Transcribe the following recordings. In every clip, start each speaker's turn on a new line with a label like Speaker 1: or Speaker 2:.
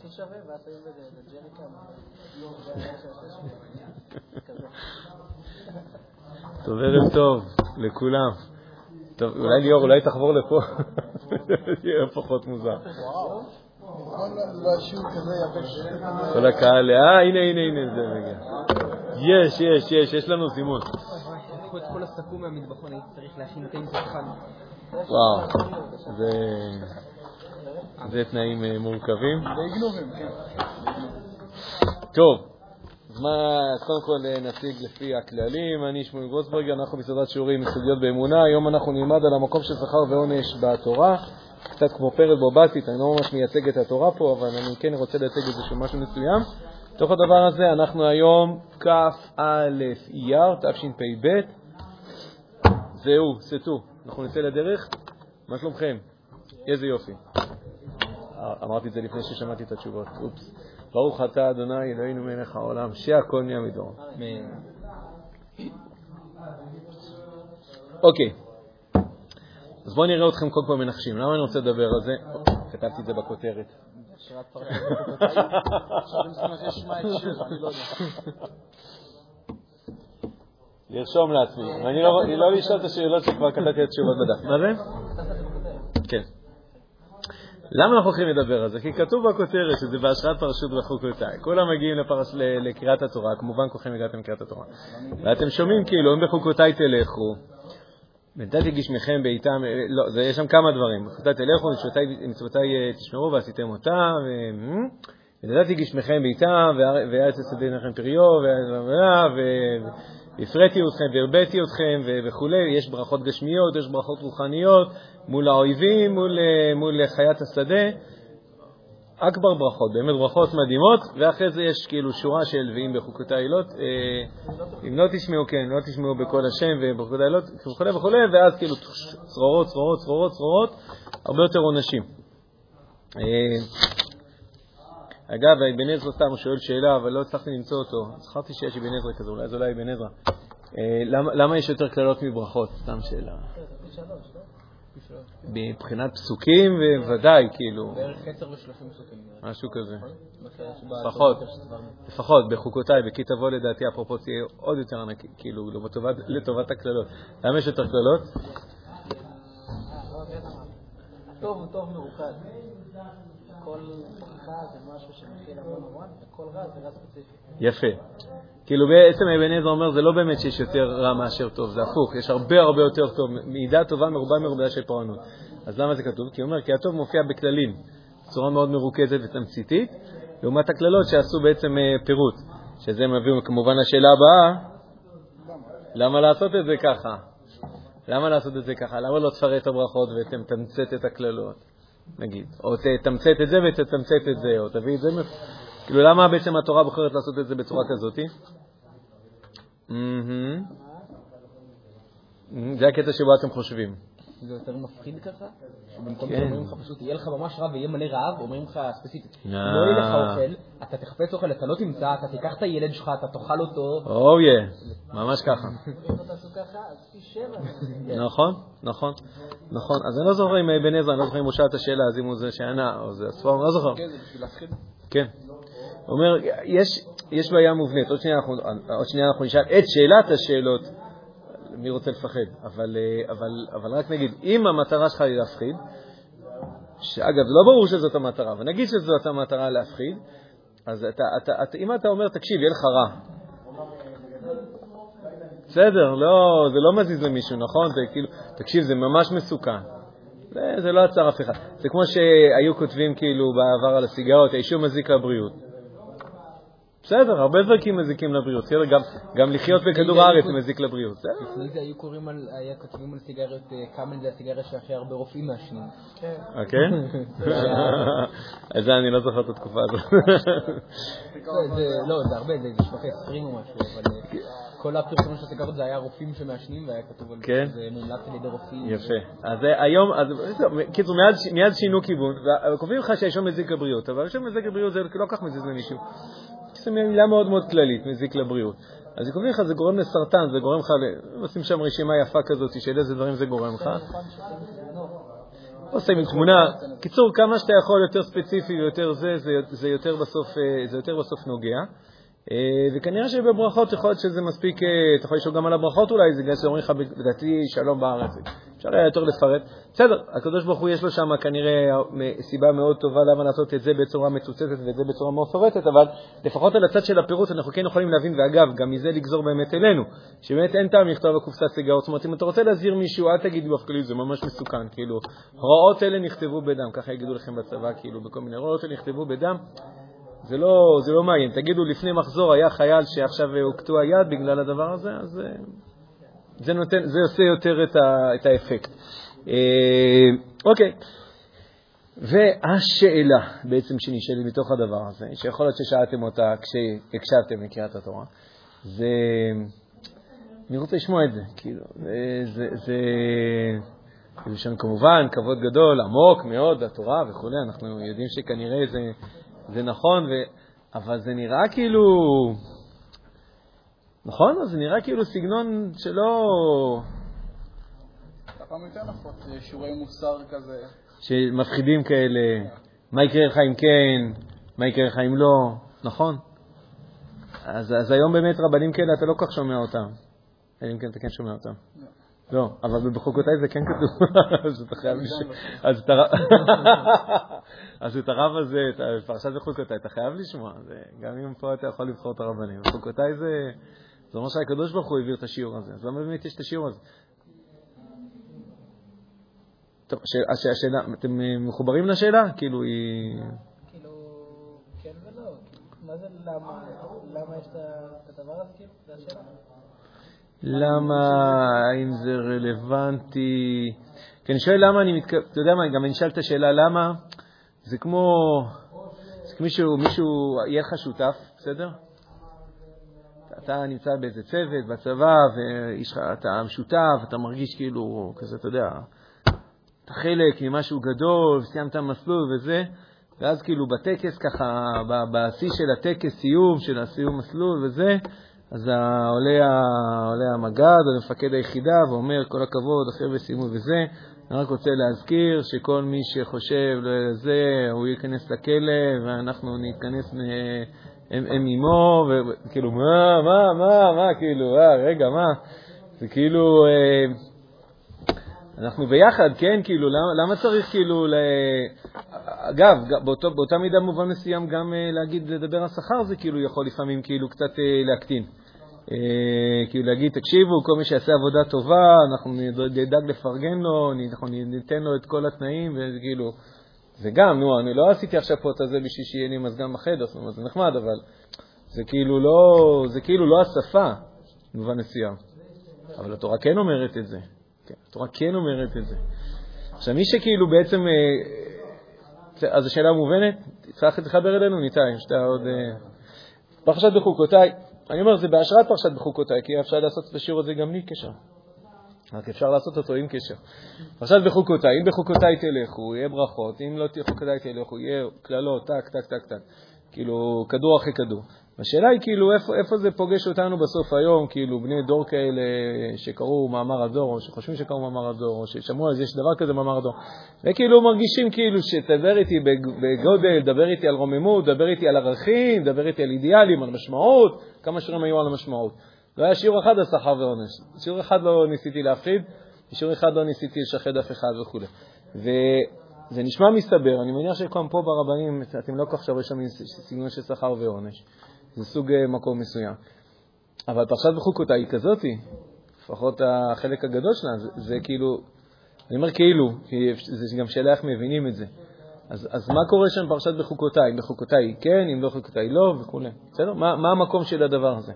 Speaker 1: הכי שווה, ואז איזה ג'ריקן.
Speaker 2: טוב, ערב טוב לכולם. טוב, אולי ליאור, אולי תחבור לפה, יהיה פחות מוזר. כל הקהל, אה, הנה, הנה, הנה, זה רגע. יש, יש, יש, יש לנו זימון.
Speaker 1: לקחו את כל הסכו"ם מהמטבחון, הייתי צריך להכין תה עם שחקן.
Speaker 2: וואו, זה- זה תנאים אה, מורכבים. טוב, אז מה, אז קודם כל אה, נציג לפי הכללים, אני שמואל גרוסברג, אנחנו בסדרת שיעורים מסוגיות באמונה, היום אנחנו נלמד על המקום של שכר ועונש בתורה, קצת כמו פרק בובסית, אני לא ממש מייצג את התורה פה, אבל אני כן רוצה לייצג איזשהו משהו מסוים. בתוך הדבר הזה אנחנו היום כ"א אייר, תשפ"ב, זהו, סטו, אנחנו נצא לדרך, מה שלומכם? איזה יופי. אמרתי את זה לפני ששמעתי את התשובות, אופס. ברוך אתה אדוני אלוהינו מלך העולם, שהכל נהיה מדור. אוקיי, אז בואו נראה אתכם קודם כל מנחשים. למה אני רוצה לדבר על זה? כתבתי את זה בכותרת. לרשום לעצמי. ואני לא- אני לא לשאול את השאלות שכבר כתבתי את התשובות בדף. מה זה? כן. למה אנחנו הולכים לדבר על זה? כי כתוב בכותרת שזה בהשראת פרשות בחוקותיי. כולם מגיעים לפרש, לקריאת התורה, כמובן כולכם הגעתם לקריאת התורה. ואתם שומעים כאילו, אם בחוקותיי תלכו, ונתתי גשמכם בעיתם, לא, זה, יש שם כמה דברים. בחוקותיי תלכו, מצוותיי- אה, תשמרו ועשיתם אותה, ו... ונתתי גשמכם בעיתם, וארץ השדה לכם פריו, והפריתי אתכם והרביתי אתכם וכולי. יש ברכות גשמיות, יש ברכות רוחניות, מול האויבים, מול, אה, מול חיית השדה. אכבר ברכות, באמת ברכות מדהימות, ואחרי זה יש כאילו שורה של ואם בחוקותיי לא, אה, אם לא תשמעו, כן, לא תשמעו בקול השם ובחוקותיי לא, וכולי וכולי, ואז כאילו צרורות, צרורות, צרורות, צרורות, הרבה יותר עונשים. אגב, אבן עזרא סתם הוא שואל שאלה, אבל לא הצלחתי למצוא אותו. זכרתי שיש אבן עזרא כזה, אולי זה אולי אבן עזרא. אה, למה, יש יותר קללות מברכות? סתם שאלה. מבחינת פסוקים, ודאי, כאילו,
Speaker 1: בערך עשר ושלושים פסוקים.
Speaker 2: משהו כזה.
Speaker 1: לפחות.
Speaker 2: לפחות. בחוקותיי, וכי תבוא לדעתי הפרופורציה יהיה עוד יותר ענקי, כאילו, לטובת הקללות. למה יש יותר קללות?
Speaker 1: טוב, טוב מרוכז.
Speaker 2: יפה. כאילו בעצם אבן עזרא אומר, זה לא באמת שיש יותר רע מאשר טוב, זה הפוך, יש הרבה הרבה יותר טוב. מידה טובה מרובה מרובה של פורענות. אז למה זה כתוב? כי הוא אומר, כי הטוב מופיע בכללים, בצורה מאוד מרוכזת ותמציתית, לעומת הקללות שעשו בעצם אה, פירוט, שזה מביא כמובן לשאלה הבאה, למה לעשות את זה ככה? למה לעשות את זה ככה? למה לא תפרט את הברכות ותתמצת את הקללות, נגיד? או תתמצת את זה ותתמצת את זה, או תביא את זה... כאילו, למה בעצם התורה בוחרת לעשות את זה בצורה כזאת? זה הקטע שבו אתם חושבים.
Speaker 1: זה יותר מפחיד ככה? שבמקום
Speaker 2: כן.
Speaker 1: שאומרים לך פשוט, יהיה לך ממש רע ויהיה מלא רעב, אומרים לך ספציפית,
Speaker 2: אה.
Speaker 1: לא יהיה לך אוכל, אתה תחפש אוכל, אתה לא תמצא, אתה תיקח את הילד שלך, אתה תאכל אותו.
Speaker 2: אוי, ממש ככה.
Speaker 1: אם לא תעשו ככה.
Speaker 2: נכון, נכון, נכון. אז אני לא זוכר אם אבן עזרא, אני לא זוכר אם הוא שאל את השאלה, אז אם הוא זה שענה, או זה הספר, אני לא זוכר.
Speaker 1: כן, זה בשביל להפחיד.
Speaker 2: כן. הוא אומר, יש, יש בעיה מובנית, אנחנו, עוד שנייה אנחנו נשאל את שאלת השאלות, מי רוצה לפחד, אבל, אה, אבל, אבל רק נגיד, אם המטרה שלך היא להפחיד, שאגב, לא ברור שזאת המטרה, ונגיד שזאת המטרה להפחיד, אז אתה, אתה, אתה, אם אתה אומר, תקשיב, יהיה לך רע. בסדר, לא, זה לא מזיז למישהו, נכון? זה כאילו, תקשיב, זה ממש מסוכן. זה, זה לא עצר אף אחד. זה כמו שהיו כותבים כאילו בעבר על הסיגרות, העישון מזיק לבריאות. בסדר, הרבה דברים מזיקים לבריאות. בסדר, גם, גם לחיות בכדור הארץ מזיק לבריאות.
Speaker 1: לפני זה היו קוראים על, היה כותבים על סיגריות, אה, קאמל זה הסיגריה שהכי הרבה רופאים מעשנים.
Speaker 2: אה, כן? אז זה אני לא זוכר את התקופה הזאת.
Speaker 1: זה- זה- לא, זה הרבה, זה זה שבחי 20 או משהו, אבל אה, כל הפרסומים של הסיגריות זה היה רופאים שמעשנים, והיה כתוב על זה
Speaker 2: כן?
Speaker 1: שזה מומלץ על ידי רופאים.
Speaker 2: יפה. אז אה, היום, אז קיצור, מיד, מיד שינו כיוון, וקובעים לך שהעישון מזיק לבריאות, אבל העישון מזיק לבריאות זה לא כך מזיז למישהו. זו מילה מאוד מאוד כללית, מזיק לבריאות. אז קובעים לך, זה גורם לסרטן, זה גורם לך, עושים שם רשימה יפה כזאת של איזה דברים זה גורם לך. עושה עם תמונה. קיצור, כמה שאתה יכול יותר ספציפי ויותר זה, זה יותר בסוף נוגע. אה, וכנראה שבברכות יכול להיות שזה מספיק, אה, אתה יכול לשאול גם על הברכות אולי, זה בגלל שאומרים לך, לדעתי, שלום בארץ. אפשר היה יותר לפרט. בסדר, הקדוש ברוך הוא יש לו שם כנראה סיבה מאוד טובה למה לעשות את זה בצורה מצוצצת ואת זה בצורה מפורטת, אבל לפחות על הצד של הפירוט אנחנו כן יכולים להבין, ואגב, גם מזה לגזור באמת אלינו, שבאמת אין טעם לכתוב בקופסת סיגרות. זאת אומרת, אם אתה רוצה להזהיר מישהו, אל תגיד באופן כללי, זה ממש מסוכן, כאילו, הוראות אלה נכתבו בדם, ככה יגידו לכם בצבא, כאילו, בכל מיני הוראות אלה נכתבו בדם. זה לא, זה לא מעניין. תגידו, לפני מחזור היה חייל שעכשיו הוא קטוע יד בגלל הדבר הזה, אז אה, זה, נותן, זה עושה יותר את, ה, את האפקט. אה, אוקיי. והשאלה בעצם שנשאלת מתוך הדבר הזה, שיכול להיות ששאלתם אותה כשהקשבתם לקריאת התורה, זה... אני רוצה לשמוע את זה, כאילו, זה, זה, זה, לנו כמובן כבוד גדול, עמוק מאוד לתורה וכו', אנחנו יודעים שכנראה זה זה נכון, ו... אבל זה נראה כאילו... נכון? זה נראה כאילו סגנון שלא...
Speaker 1: פעם יותר נפוץ שיעורי מוסר כזה.
Speaker 2: שמפחידים כאלה, מה יקרה לך אם כן, מה יקרה לך אם לא, נכון? אז, אז היום באמת רבנים כאלה, אתה לא כל כך שומע אותם. אם כן, אתה כן שומע אותם. לא. לא, אבל בחוקותיי זה כן כתוב, אז אתה חייב לשמוע. אז את הרב הזה, את פרשת בחוקותיי, אתה חייב לשמוע. גם אם פה אתה יכול לבחור את הרבנים. בחוקותיי זה אומר שהקדוש ברוך הוא העביר את השיעור הזה. אז למה באמת יש את השיעור הזה? טוב, השאלה, אתם מחוברים לשאלה? כאילו היא...
Speaker 1: כאילו, כן ולא. מה זה למה? למה יש את הדבר הזה, כאילו? זה השאלה.
Speaker 2: למה, האם זה רלוונטי? כי אני שואל למה אני מתכוון, אתה יודע מה, גם אני אשאל את השאלה למה, זה כמו, זה מישהו, יהיה לך שותף, בסדר? אתה נמצא באיזה צוות בצבא, ואתה שותף, אתה מרגיש כאילו, כזה, אתה יודע, אתה חלק ממשהו גדול, סיימת מסלול וזה, ואז כאילו בטקס, ככה, בשיא של הטקס, סיום של הסיום מסלול וזה, אז עולה, עולה המג"ד או מפקד היחידה ואומר, כל הכבוד, החבר'ה סיימו וזה. אני רק רוצה להזכיר שכל מי שחושב לזה, הוא ייכנס לכלא ואנחנו ניכנס הם עמו, וכאילו, מה, מה, מה, מה, כאילו, אה, רגע, מה? זה כאילו, אה, אנחנו ביחד, כן, כאילו, למה, למה צריך כאילו, ל... אגב, באותו, באותה מידה מובן מסוים גם אה, להגיד, לדבר על שכר זה כאילו יכול לפעמים כאילו קצת אה, להקטין. אה, כאילו להגיד, תקשיבו, כל מי שיעשה עבודה טובה, אנחנו נדאג לפרגן לו, אנחנו ניתן לו את כל התנאים, וכאילו, זה גם, נו, אני לא עשיתי עכשיו פה את זה בשביל שיהיה לי מזגן בחדר, זאת אומרת, זה נחמד, אבל זה כאילו לא, זה כאילו לא השפה, במובן מסוים. אבל התורה כן אומרת את זה. כן, התורה כן אומרת את זה. עכשיו, מי שכאילו בעצם, אה, אז השאלה מובנת? צריך להתחבר אלינו, ניתן, יש עוד... אה, פרשת בחוקותיי. אני אומר, זה בהשראת פרשת בחוקותיי, כי אפשר לעשות את השיעור הזה גם בלי קשר. רק אפשר לעשות אותו עם קשר. פרשת בחוקותיי, אם בחוקותיי תלכו, יהיה ברכות, אם לא תהיה בחוקותיי תלכו, יהיה קללות, טק, טק, טק, טק. כאילו, כדור אחרי כדור. השאלה היא כאילו איפה, איפה זה פוגש אותנו בסוף היום, כאילו בני דור כאלה שקראו מאמר הדור, או שחושבים שקראו מאמר הדור, או ששמעו על זה, יש דבר כזה מאמר הדור, וכאילו מרגישים כאילו שתדבר איתי בגודל, דבר איתי על רוממות, דבר איתי על ערכים, דבר איתי על אידיאלים, על משמעות, כמה שירים היו על המשמעות. לא היה שיעור אחד על שכר ועונש, שיעור אחד לא ניסיתי להפחיד, שיעור אחד לא ניסיתי לשחד אף אחד וכו'. וזה נשמע מסתבר, אני מניח שגם פה ברבנים, אתם לא כל כך שומעים סגנון של שכר ועונש. זה סוג אה, מקום מסוים. אבל פרשת בחוקותיי היא כזאתי, לפחות החלק הגדול שלה, זה, זה כאילו, אני אומר כאילו, כי זה גם שאלה איך מבינים את זה. אז, אז מה קורה שם בפרשת בחוקותיי? בחוקותיי כן, אם לא בחוקותיי לא, וכו'. בסדר? מה, מה המקום של הדבר הזה?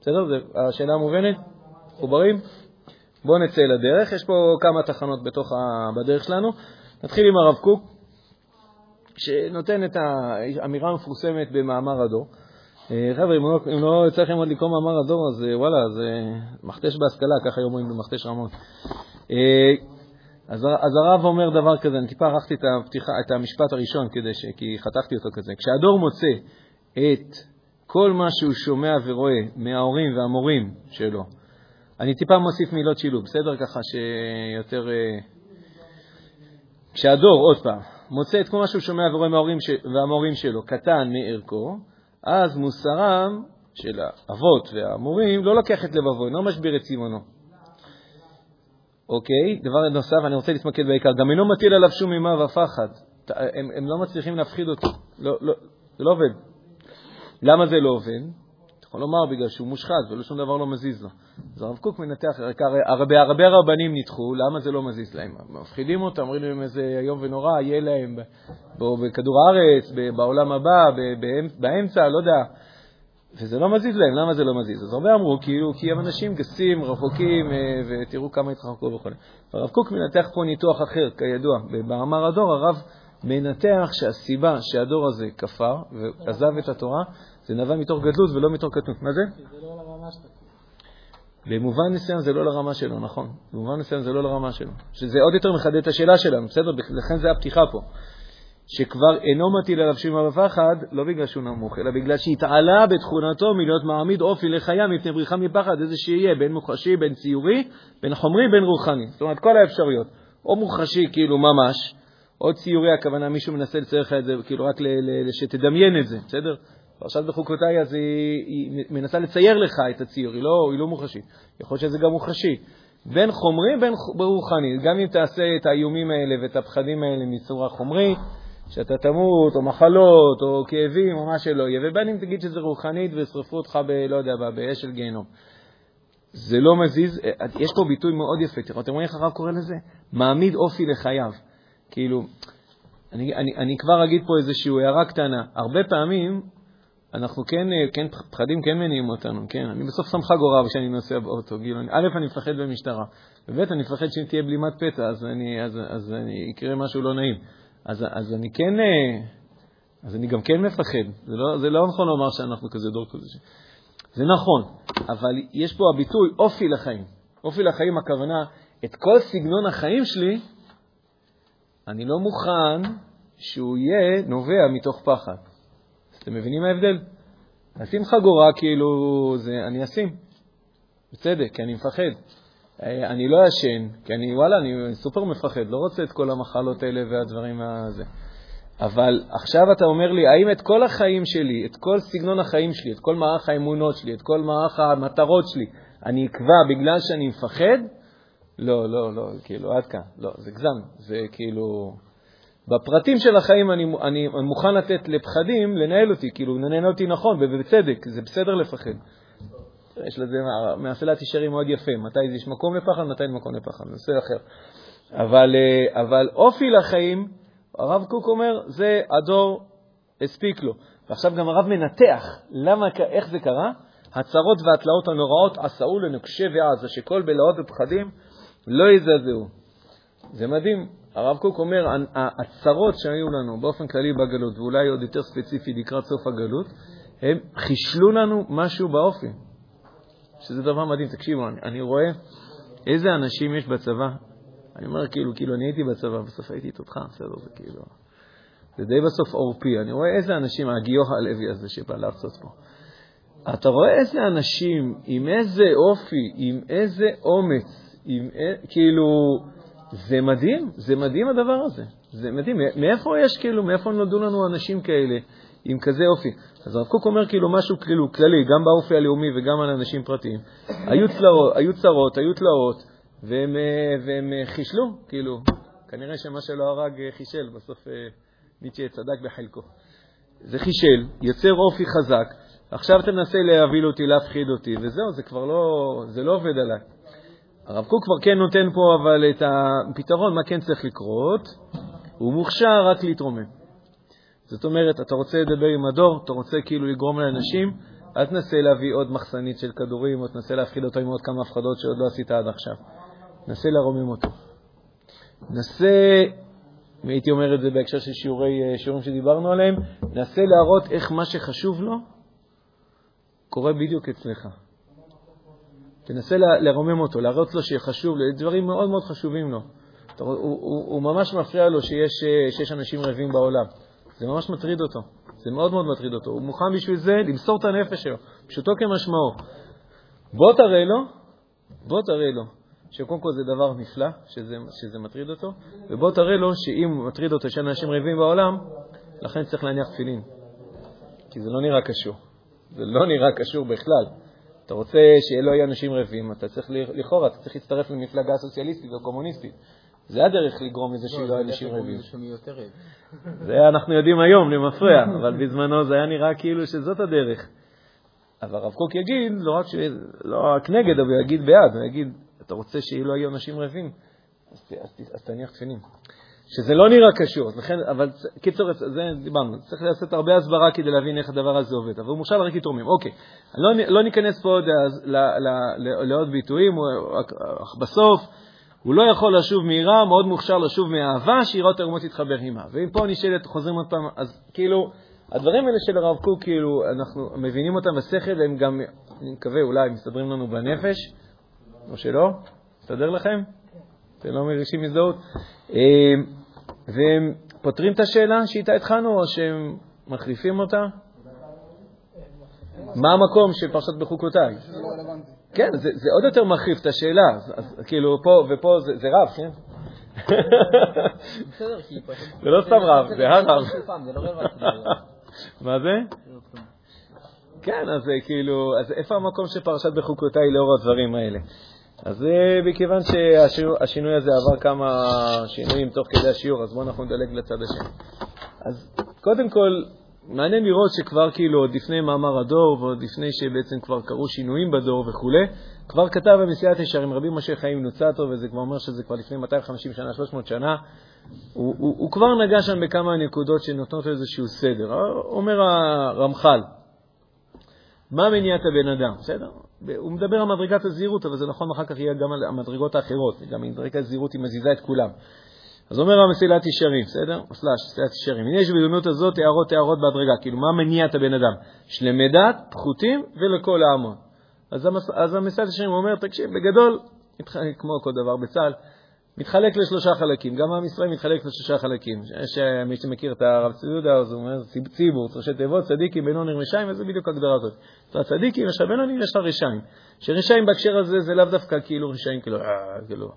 Speaker 2: בסדר? השאלה מובנת? מחוברים? בואו נצא לדרך. יש פה כמה תחנות בתוך ה, בדרך שלנו. נתחיל עם הרב קוק, שנותן את האמירה המפורסמת במאמר הדור. אה, חבר'ה, אם לא, אם לא יצא לכם עוד לקרוא מאמר הדור, אז אה, וואלה, זה מכתש בהשכלה, ככה אומרים במכתש רמון. אה, אז, אז הרב אומר דבר כזה, אני טיפה ערכתי את, הפתיחה, את המשפט הראשון, ש, כי חתכתי אותו כזה. כשהדור מוצא את כל מה שהוא שומע ורואה מההורים והמורים שלו, אני טיפה מוסיף מילות שילוב, בסדר? ככה שיותר... כשהדור, עוד פעם, מוצא את כל מה שהוא שומע ורואה מההורים. והמורים שלו קטן מערכו, אז מוסרם של האבות והמורים לא לוקח את לבבו, אינו משביר את צימונו. אוקיי? דבר נוסף, אני רוצה להתמקד בעיקר, גם אינו מטיל עליו שום אימה ופחד. הם, הם לא מצליחים להפחיד אותו, לא, לא, זה לא עובד. למה זה לא עובד? אתה יכול לומר בגלל שהוא מושחת ולא שום דבר לא מזיז לו. אז הרב קוק מנתח, הרבה, הרבה רבנים נדחו, למה זה לא מזיז להם? מפחידים אותם, אומרים להם איזה איום ונורא, יהיה להם בכדור הארץ, בעולם הבא, באמצע, לא יודע. וזה לא מזיז להם, למה זה לא מזיז? אז הרבה אמרו, כאילו, כי הם אנשים גסים, רחוקים, אה, ותראו כמה התרחקו וכו'. הרב קוק מנתח פה ניתוח אחר, כידוע. במאמר הדור הרב מנתח שהסיבה שהדור הזה כפר ועזב את התורה, זה נבע מתוך גדלות ולא מתוך קטנות. מה זה?
Speaker 1: זה לא לרמה שלך.
Speaker 2: במובן מסוים זה לא לרמה שלו, נכון. במובן מסוים זה לא לרמה שלו. שזה עוד יותר מחדד את השאלה שלנו, בסדר? לכן זה הפתיחה פה. שכבר אינו מטיל עליו שימה ופחד, לא בגלל שהוא נמוך, אלא בגלל שהתעלה בתכונתו מלהיות מעמיד אופי לחיה מפני בריחה מפחד, איזה שיהיה, בין מוחשי, בין ציורי, בין חומרי, בין רוחני. זאת אומרת, כל האפשרויות. או מוחשי, כאילו ממש, או ציורי, הכוונה מישהו מנסה לצייר לך את זה, כאילו רק שתדמיין את זה, בסדר? פרשת בחוקותיי, אז היא, היא מנסה לצייר לך את הציור, היא לא, היא לא מוחשית. יכול להיות שזה גם מוחשי. בין חומרי, בין רוחני. גם אם תעשה את האיומים האלה ואת הפחדים האלה מצורה חומרית, שאתה תמות, או מחלות, או כאבים, או מה שלא יהיה, ובין אם תגיד שזה רוחנית וישרפו אותך, ב, לא יודע, באש של גיהנום. זה לא מזיז, יש פה ביטוי מאוד יפה, תראו, אתם רואים איך הרב קורא לזה? מעמיד אופי לחייו. כאילו, אני, אני, אני כבר אגיד פה איזושהי הערה קטנה. הרבה פעמים אנחנו כן, כן, פחדים כן מניעים אותנו, כן. אני בסוף שם חגורה כשאני נוסע באוטו. כאילו, א', אני מפחד במשטרה, וב', אני מפחד שאם תהיה בלימת פתע, אז, אני, אז, אז אני, יקרה משהו לא נעים. אז, אז אני כן, אה, אז אני גם כן מפחד. זה לא, זה לא נכון לומר שאנחנו כזה דור כזה. זה נכון, אבל יש פה הביטוי אופי לחיים. אופי לחיים, הכוונה, את כל סגנון החיים שלי, אני לא מוכן שהוא יהיה נובע מתוך פחד. אתם מבינים ההבדל? לשים חגורה, כאילו, זה, אני אשים, בצדק, כי אני מפחד. אה, אני לא ישן, כי אני, וואלה, אני סופר מפחד, לא רוצה את כל המחלות האלה והדברים הזה. אבל עכשיו אתה אומר לי, האם את כל החיים שלי, את כל סגנון החיים שלי, את כל מערך האמונות שלי, את כל מערך המטרות שלי, אני אקבע בגלל שאני מפחד? לא, לא, לא, כאילו, עד כאן. לא, זה גזם. זה כאילו... בפרטים של החיים אני, אני, מוכן לתת לפחדים לנהל אותי, כאילו, לנהל אותי נכון ובצדק, זה בסדר לפחד. יש לזה מאפלת ישרי מאוד יפה, מתי יש מקום לפחד, מתי אין מקום לפחד, נושא אחר. אבל, אה, אבל אופי לחיים, הרב קוק אומר, זה הדור הספיק לו. ועכשיו גם הרב מנתח למה, איך זה קרה. הצרות והתלאות הנוראות עשאו לנוקשה ועזה, שכל בלהות ופחדים לא יזעזעו. זה מדהים. הרב קוק אומר, הצרות שהיו לנו באופן כללי בגלות, ואולי עוד יותר ספציפי לקראת סוף הגלות, הם חישלו לנו משהו באופי. שזה דבר מדהים. תקשיבו, אני, אני רואה איזה אנשים יש בצבא. אני אומר, כאילו, כאילו, אני הייתי בצבא, בסוף הייתי איתך, בסדר, זה כאילו... זה די בסוף עורפי. אני רואה איזה אנשים, הגיוח הלוי הזה שבא להרצות פה. אתה רואה איזה אנשים, עם איזה אופי, עם איזה אומץ, עם כאילו, זה מדהים, זה מדהים הדבר הזה. זה מדהים. מאיפה יש, כאילו, מאיפה נולדו לנו אנשים כאלה? עם כזה אופי. אז הרב קוק אומר כאילו משהו כאילו כללי, גם באופי הלאומי וגם על אנשים פרטיים. היו, צלעות, היו צרות, היו תלאות, והם, אה, והם אה, חישלו, כאילו, כנראה שמה שלא הרג אה, חישל, בסוף ניטשה צדק בחלקו. זה חישל, יוצר אופי חזק, עכשיו תנסה להביא אותי, להפחיד אותי, וזהו, זה כבר לא, זה לא עובד עליי. הרב קוק כבר כן נותן פה אבל את הפתרון, מה כן צריך לקרות, הוא מוכשר רק להתרומם. זאת אומרת, אתה רוצה לדבר עם הדור, אתה רוצה כאילו לגרום לאנשים, אל תנסה להביא עוד מחסנית של כדורים, או תנסה להפחיד אותו עם עוד כמה הפחדות שעוד לא עשית עד עכשיו. נסה לרומם אותו. נסה, הייתי אומר את זה בהקשר של שיעורי, אה, שיעורים שדיברנו עליהם, נסה להראות איך מה שחשוב לו קורה בדיוק אצלך. תנסה לרומם אותו, להראות לו שחשוב, דברים מאוד מאוד חשובים לו. הוא, הוא, הוא ממש מפריע לו שיש, אה, שיש אנשים רעבים בעולם. זה ממש מטריד אותו. זה מאוד מאוד מטריד אותו. הוא מוכן בשביל זה למסור את הנפש שלו, פשוטו כמשמעו. בוא תראה לו, בוא תראה לו, שקודם כל זה דבר נפלא, שזה, שזה מטריד אותו, ובוא תראה לו שאם מטריד אותו שאנשים רעבים בעולם, לכן צריך להניח תפילין. כי זה לא נראה קשור. זה לא נראה קשור בכלל. אתה רוצה שלא יהיו אנשים רעבים, אתה צריך לכאורה, אתה צריך להצטרף למפלגה סוציאליסטית או קומוניסטית. זה הדרך לגרום לזה שלא יהיו אנשים רעבים. זה אנחנו יודעים היום, למפרע, אבל בזמנו זה היה נראה כאילו שזאת הדרך. אבל הרב קוק יגיד, לא רק, ש... לא רק נגד, אבל הוא יגיד בעד, הוא יגיד, אתה רוצה שלא יהיו אנשים רעבים, אז, אז, אז תניח תפילין. שזה לא נראה קשור, לכן, אבל קיצור, זה דיברנו, צריך לעשות הרבה הסברה כדי להבין איך הדבר הזה עובד, אבל הוא מושל רק יתומים. אוקיי, לא, לא ניכנס פה עוד לעוד ביטויים, אך בסוף הוא לא יכול לשוב מיראה, מאוד מוכשר לשוב מאהבה, שיראות הרמות תתחבר עימה. ואם פה נשאלת, חוזרים עוד פעם, אז כאילו, הדברים האלה של הרב קוק, כאילו, אנחנו מבינים אותם בשכל, הם גם, אני מקווה, אולי מסתדרים לנו בנפש, או שלא? מסתדר לכם? אתם לא מרגישים הזדהות? אה, והם פותרים את השאלה שאיתה התחלנו, או שהם מחליפים אותה? מה המקום של פרשת בחוקותיי? כן, זה, זה עוד יותר מחריף את השאלה, אז, אז כאילו פה ופה זה, זה רב, כן? זה לא סתם רב, זה הרב. מה זה? כן, אז כאילו, אז איפה המקום של פרשת בחוקותיי לאור הדברים האלה? אז זה מכיוון שהשינוי הזה עבר כמה שינויים תוך כדי השיעור, אז בואו אנחנו נדלג לצד השני. אז קודם כל, מעניין לראות שכבר כאילו עוד לפני מאמר הדור ועוד לפני שבעצם כבר קרו שינויים בדור וכולי, כבר כתב המסיעת ישרים רבי משה חיים נוצתו, וזה כבר אומר שזה כבר לפני 250 שנה, 300 שנה, הוא, הוא, הוא כבר נגע שם בכמה נקודות שנותנות איזשהו סדר. אומר הרמח"ל, מה מניעת הבן אדם? בסדר? הוא מדבר על מדרגת הזהירות, אבל זה נכון אחר כך יהיה גם על המדרגות האחרות, גם מדרגת הזהירות היא מזיזה את כולם. אז אומר המסילת ישרים, בסדר? סלאש, מסילת ישרים. הנה יש בדמות הזאת הערות הערות בהדרגה, כאילו מה מניע את הבן אדם? שלמי דת, פחותים ולכל העמון. אז, המס, אז המסילת ישרים אומר, תקשיב, בגדול, כמו כל דבר בצה"ל, מתחלק לשלושה חלקים, גם עם ישראל מתחלק לשלושה חלקים. יש מי שמכיר את הרב צבי יהודה, אז הוא אומר ציבור, ראשי תיבות, צדיקים, בינונים, רשעים, וזה בדיוק הגדרה הזאת. יש לך צדיקים, יש לך בינונים, יש לך רשעים. שרשעים בהקשר הזה זה לאו דווקא כאילו רשעים, כאילו, אה, כאילו,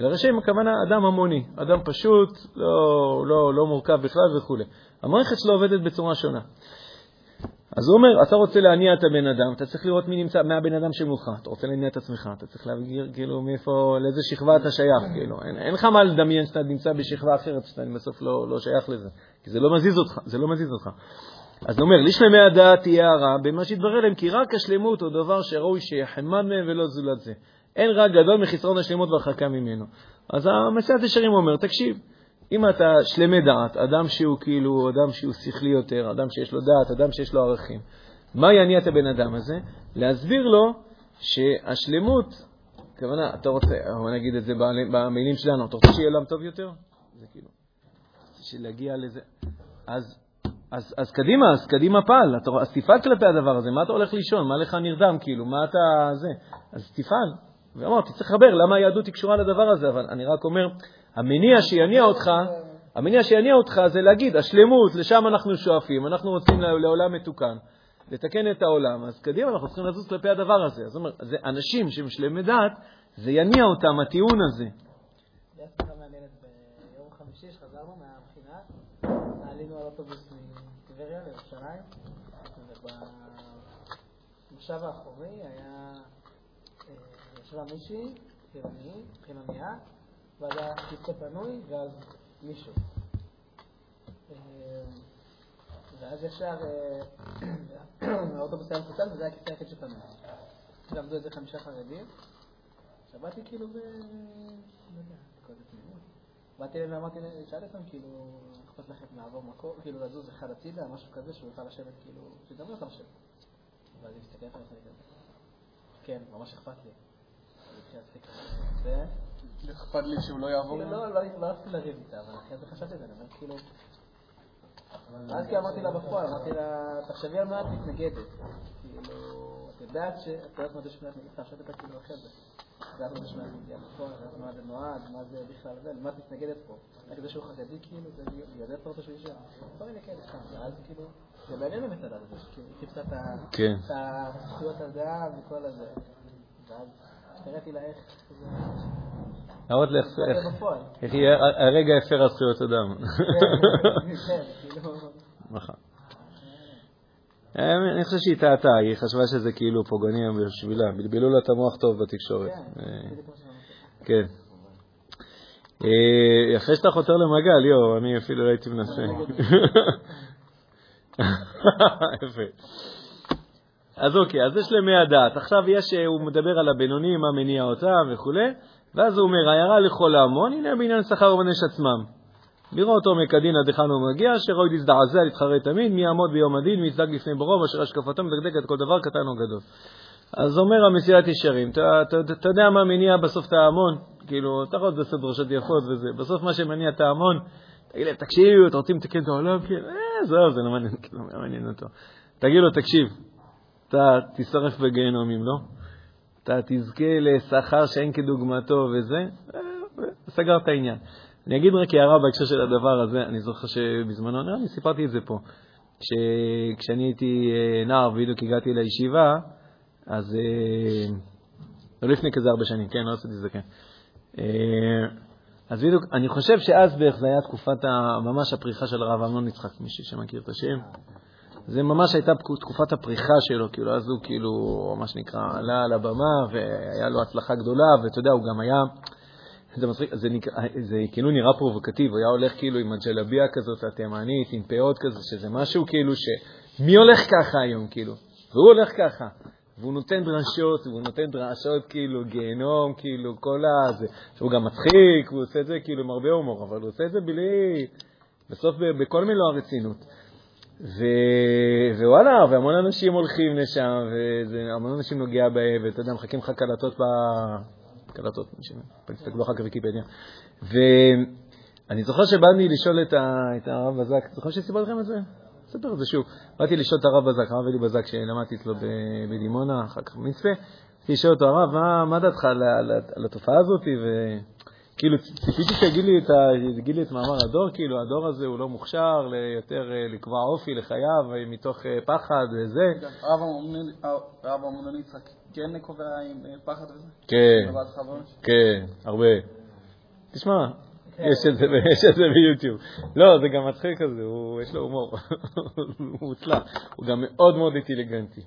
Speaker 2: אלא רשעים הכוונה אדם המוני, אדם פשוט, לא, לא, לא מורכב בכלל וכו'. המערכת שלו עובדת בצורה שונה. אז הוא אומר, אתה רוצה להניע את הבן אדם, אתה צריך לראות מי נמצא, מה הבן אדם שמולך. אתה רוצה להניע את עצמך, אתה צריך להבגיר, כאילו, מאיפה, לאיזה שכבה אתה שייך, כאילו. אין, אין לך מה לדמיין שאתה נמצא בשכבה אחרת, שאתה בסוף לא, לא שייך לזה. כי זה לא מזיז אותך, זה לא מזיז אותך. אז הוא אומר, לשלמי הדעת תהיה הרע, במה שיתברר להם, כי רק השלמות הוא דבר שראוי שיחמד מהם ולא זולת זה. אין רע גדול מחסרון השלמות והרחקה ממנו. אז המסיעת ישרים אומר, תקשיב, אם אתה שלמי דעת, אדם שהוא כאילו, אדם שהוא שכלי יותר, אדם שיש לו דעת, אדם שיש לו ערכים, מה יניע את הבן אדם הזה? להסביר לו שהשלמות, הכוונה, אתה רוצה, בוא נגיד את זה במילים שלנו, אתה רוצה שיהיה עולם טוב יותר? זה כאילו, להגיע לזה. אז, אז, אז קדימה, אז קדימה פעל, אז תפעל כלפי הדבר הזה, מה אתה הולך לישון, מה לך נרדם, כאילו, מה אתה זה, אז תפעל. ואמרתי, צריך לחבר, למה היהדות היא קשורה לדבר הזה, אבל אני רק אומר, המניע שיניע אותך, המניע שיניע אותך זה להגיד, השלמות, לשם אנחנו שואפים, אנחנו רוצים לעולם מתוקן, לתקן את העולם, אז קדימה אנחנו צריכים לזוז כלפי הדבר הזה. זאת אומרת, זה אנשים שהם שלמי דעת, זה יניע אותם, הטיעון הזה.
Speaker 3: ובמושב האחורי היה ישבה מישהי, חילוני, חילוניה, ואז היה כיסא פנוי, ואז מישהו. ואז ישר האוטובוס היה מפוצל וזה היה הכיסא היחיד שפנוי. ועמדו איזה חמישה חרדים. עכשיו באתי כאילו ב... לא. באתי אליהם ואמרתי, שאלתי אותם כאילו, אכפת לכם לעבור מקום, כאילו לזוז אחד הצידה, משהו כזה, שהוא יוכל לשבת כאילו, שגם לא יוכל לשבת. ואז היא מסתכלת עליי כזה. כן, ממש אכפת לי.
Speaker 1: אכפת לי שהוא לא יעבור?
Speaker 3: כאילו, לא, לא, לא רציתי לריב איתה, אבל אחרי זה חשבתי על זה, אני אומר כאילו... אז כי אמרתי לה בפועל, אמרתי לה, תחשבי על מה את מתנגדת. כאילו, את יודעת שאת יודעת מה זה שמיעת מגיפה, עכשיו אתה כאילו אחרי זה. את יודעת מה זה שמיעת מגיפה בפועל, את יודעת מה זה נועד, מה זה בכלל זה, למה את מתנגדת פה. רק זה שהוא חרדי כאילו, זה יודע אתה רוצה שהוא יישאר. כל מיני כאלה סתם, ואז כאילו, זה מעניין באמת לדעת את זה, כאילו, היא חיפשה את
Speaker 2: כן.
Speaker 3: הזכויות הדעה וכל הזה. ואז הראיתי לה איך...
Speaker 2: להראות לך. איך הרגע הפרה זכויות אדם.
Speaker 3: כן, כאילו...
Speaker 2: נכון. אה, אני חושב שהיא טעתה, היא חשבה שזה כאילו פוגעני בשבילה, בלבלו לה את המוח טוב בתקשורת.
Speaker 3: כן,
Speaker 2: אה. כן. אה, אחרי שאתה חותר למגע, ליאור, אני אפילו לא הייתי מנסה. יפה. אז אוקיי, אז יש למי הדעת. עכשיו יש, הוא מדבר על הבינוני, מה מניע אותם וכולי, ואז הוא אומר, הערה לכל ההמון, הנה בעניין שכר ובנש עצמם. לראות עומק הדין עד היכן הוא מגיע, שרוי להזדעזע, להתחרט תמיד, מי יעמוד ביום הדין, מי יצדק לפני ברו, אשר השקפתו מדקדקת כל דבר קטן או גדול. אז אומר המסילת ישרים, אתה, אתה, אתה יודע מה מניע בסוף את ההמון? כאילו, אתה יכול לעשות דרשות יפות וזה, בסוף מה שמניע את ההמון, תגיד להם, תקשיבו, אתם רוצים לתקן את העולם? כן, אה, זהו, זה לא כאילו, לא מעניין אותו. תגיד לו, תקשיב, אתה תישרף בגיהנום אם לא, אתה תזכה לשכר שאין כדוגמתו וזה, אה, סגר את העניין. אני אגיד רק הערה בהקשר של הדבר הזה, אני זוכר שבזמנו, נראה לי סיפרתי את זה פה, שכשאני הייתי אה, נער ובדיוק הגעתי לישיבה, אז, אה, לא לפני כזה הרבה שנים, כן, לא את זה, כן. אה, אז בדיוק, אני חושב שאז בערך זה היה תקופת ממש הפריחה של הרב אמנון יצחק, מישהו שמכיר את השם. זה ממש הייתה תקופת הפריחה שלו, כאילו, אז הוא כאילו, מה שנקרא, עלה על הבמה והיה לו הצלחה גדולה, ואתה יודע, הוא גם היה, זה מצחיק, זה, נקרא, זה כאילו נראה פרובוקטיבי, הוא היה הולך כאילו עם הג'לביה כזאת התימנית, עם פאות כזה, שזה משהו כאילו ש... מי הולך ככה היום, כאילו? והוא הולך ככה. והוא נותן דרשות, והוא נותן דרשות כאילו גיהנום, כאילו כל ה... שהוא גם מצחיק, הוא עושה את זה כאילו עם הרבה הומור, אבל הוא עושה את זה בלי... בסוף בכל מלוא הרצינות. ו... ווואלה, והמון אנשים הולכים לשם, והמון אנשים נוגע בהם, ואתה יודע, מחכים לך קלטות ב... קלטות, תסתכלו אחר כך בוויקיפדיה. ואני זוכר שבאתי לשאול את, ה... את הרב בזק, זוכר שסיפרתי לכם את זה? אספר את זה שוב. באתי לשאול את הרב בזק, הרב אלי בזק, שלמדתי אצלו ב- בדימונה, אחר כך במצפה, רציתי לשאול אותו, הרב, מה, מה דעתך על, על, על התופעה הזאת? וכאילו, ציפיתי שיגיד לי, את ה- לי את מאמר הדור, כאילו, הדור הזה הוא לא מוכשר ליותר אה, לקבוע אופי לחייו אה, מתוך אה, פחד וזה.
Speaker 4: הרב אמנון- הרב אמנון יצחק כן קובע עם פחד וזה?
Speaker 2: כן? כן, הרבה. תשמע, יש את זה, יש את זה ביוטיוב. לא, זה גם מצחיק כזה, יש לו הומור. הוא מוצלח. הוא גם מאוד מאוד אינטליגנטי.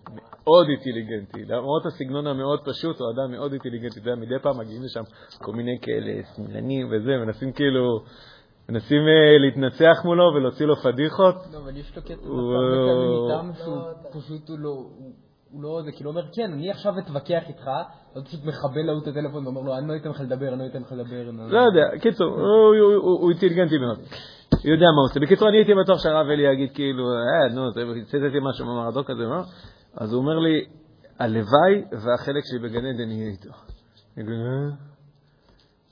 Speaker 2: מאוד אינטליגנטי. למרות הסגנון המאוד פשוט, הוא אדם מאוד אינטליגנטי. אתה יודע, מדי פעם מגיעים לשם כל מיני כאלה שמאלנים וזה, מנסים כאילו, מנסים אה, להתנצח מולו ולהוציא לו פדיחות.
Speaker 1: לא, אבל יש לו קטע איתם, שהוא פשוט לא... הוא לא, זה כאילו אומר, כן, אני עכשיו אתווכח איתך, אז פשוט מכבה להוא את הטלפון ואומר לו, אני לא אתן לך לדבר, אני לא אתן לך לדבר.
Speaker 2: לא יודע, קיצור, הוא- אינטליגנטי מאוד. הוא יודע מה הוא עושה. בקיצור, אני הייתי בטוח שהרב אלי יגיד כאילו, אה, נו, ציטטתי משהו במרדו כזה, מה? אז הוא אומר לי, הלוואי והחלק שלי בגן עדן יהיה איתו. "אה?"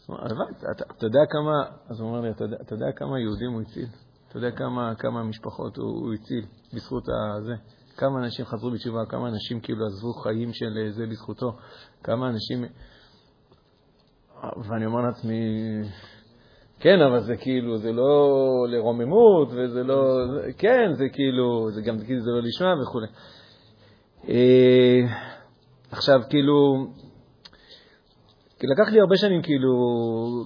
Speaker 2: הלוואי, אתה- אתה יודע כמה, אז הוא אומר לי, "אתה יודע- אתה כמה יהודים הוא הציל? אתה יודע כמה משפחות הוא הציל בזכות הזה? כמה אנשים חזרו בתשובה, כמה אנשים כאילו עזבו חיים של אה, זה בזכותו, כמה אנשים... ואני אומר לעצמי, כן, אבל זה כאילו, זה לא לרוממות, וזה לא, כן, זה כאילו, זה גם כאילו זה לא לשמה וכו'. אה, עכשיו, כאילו, לקח לי הרבה שנים, כאילו,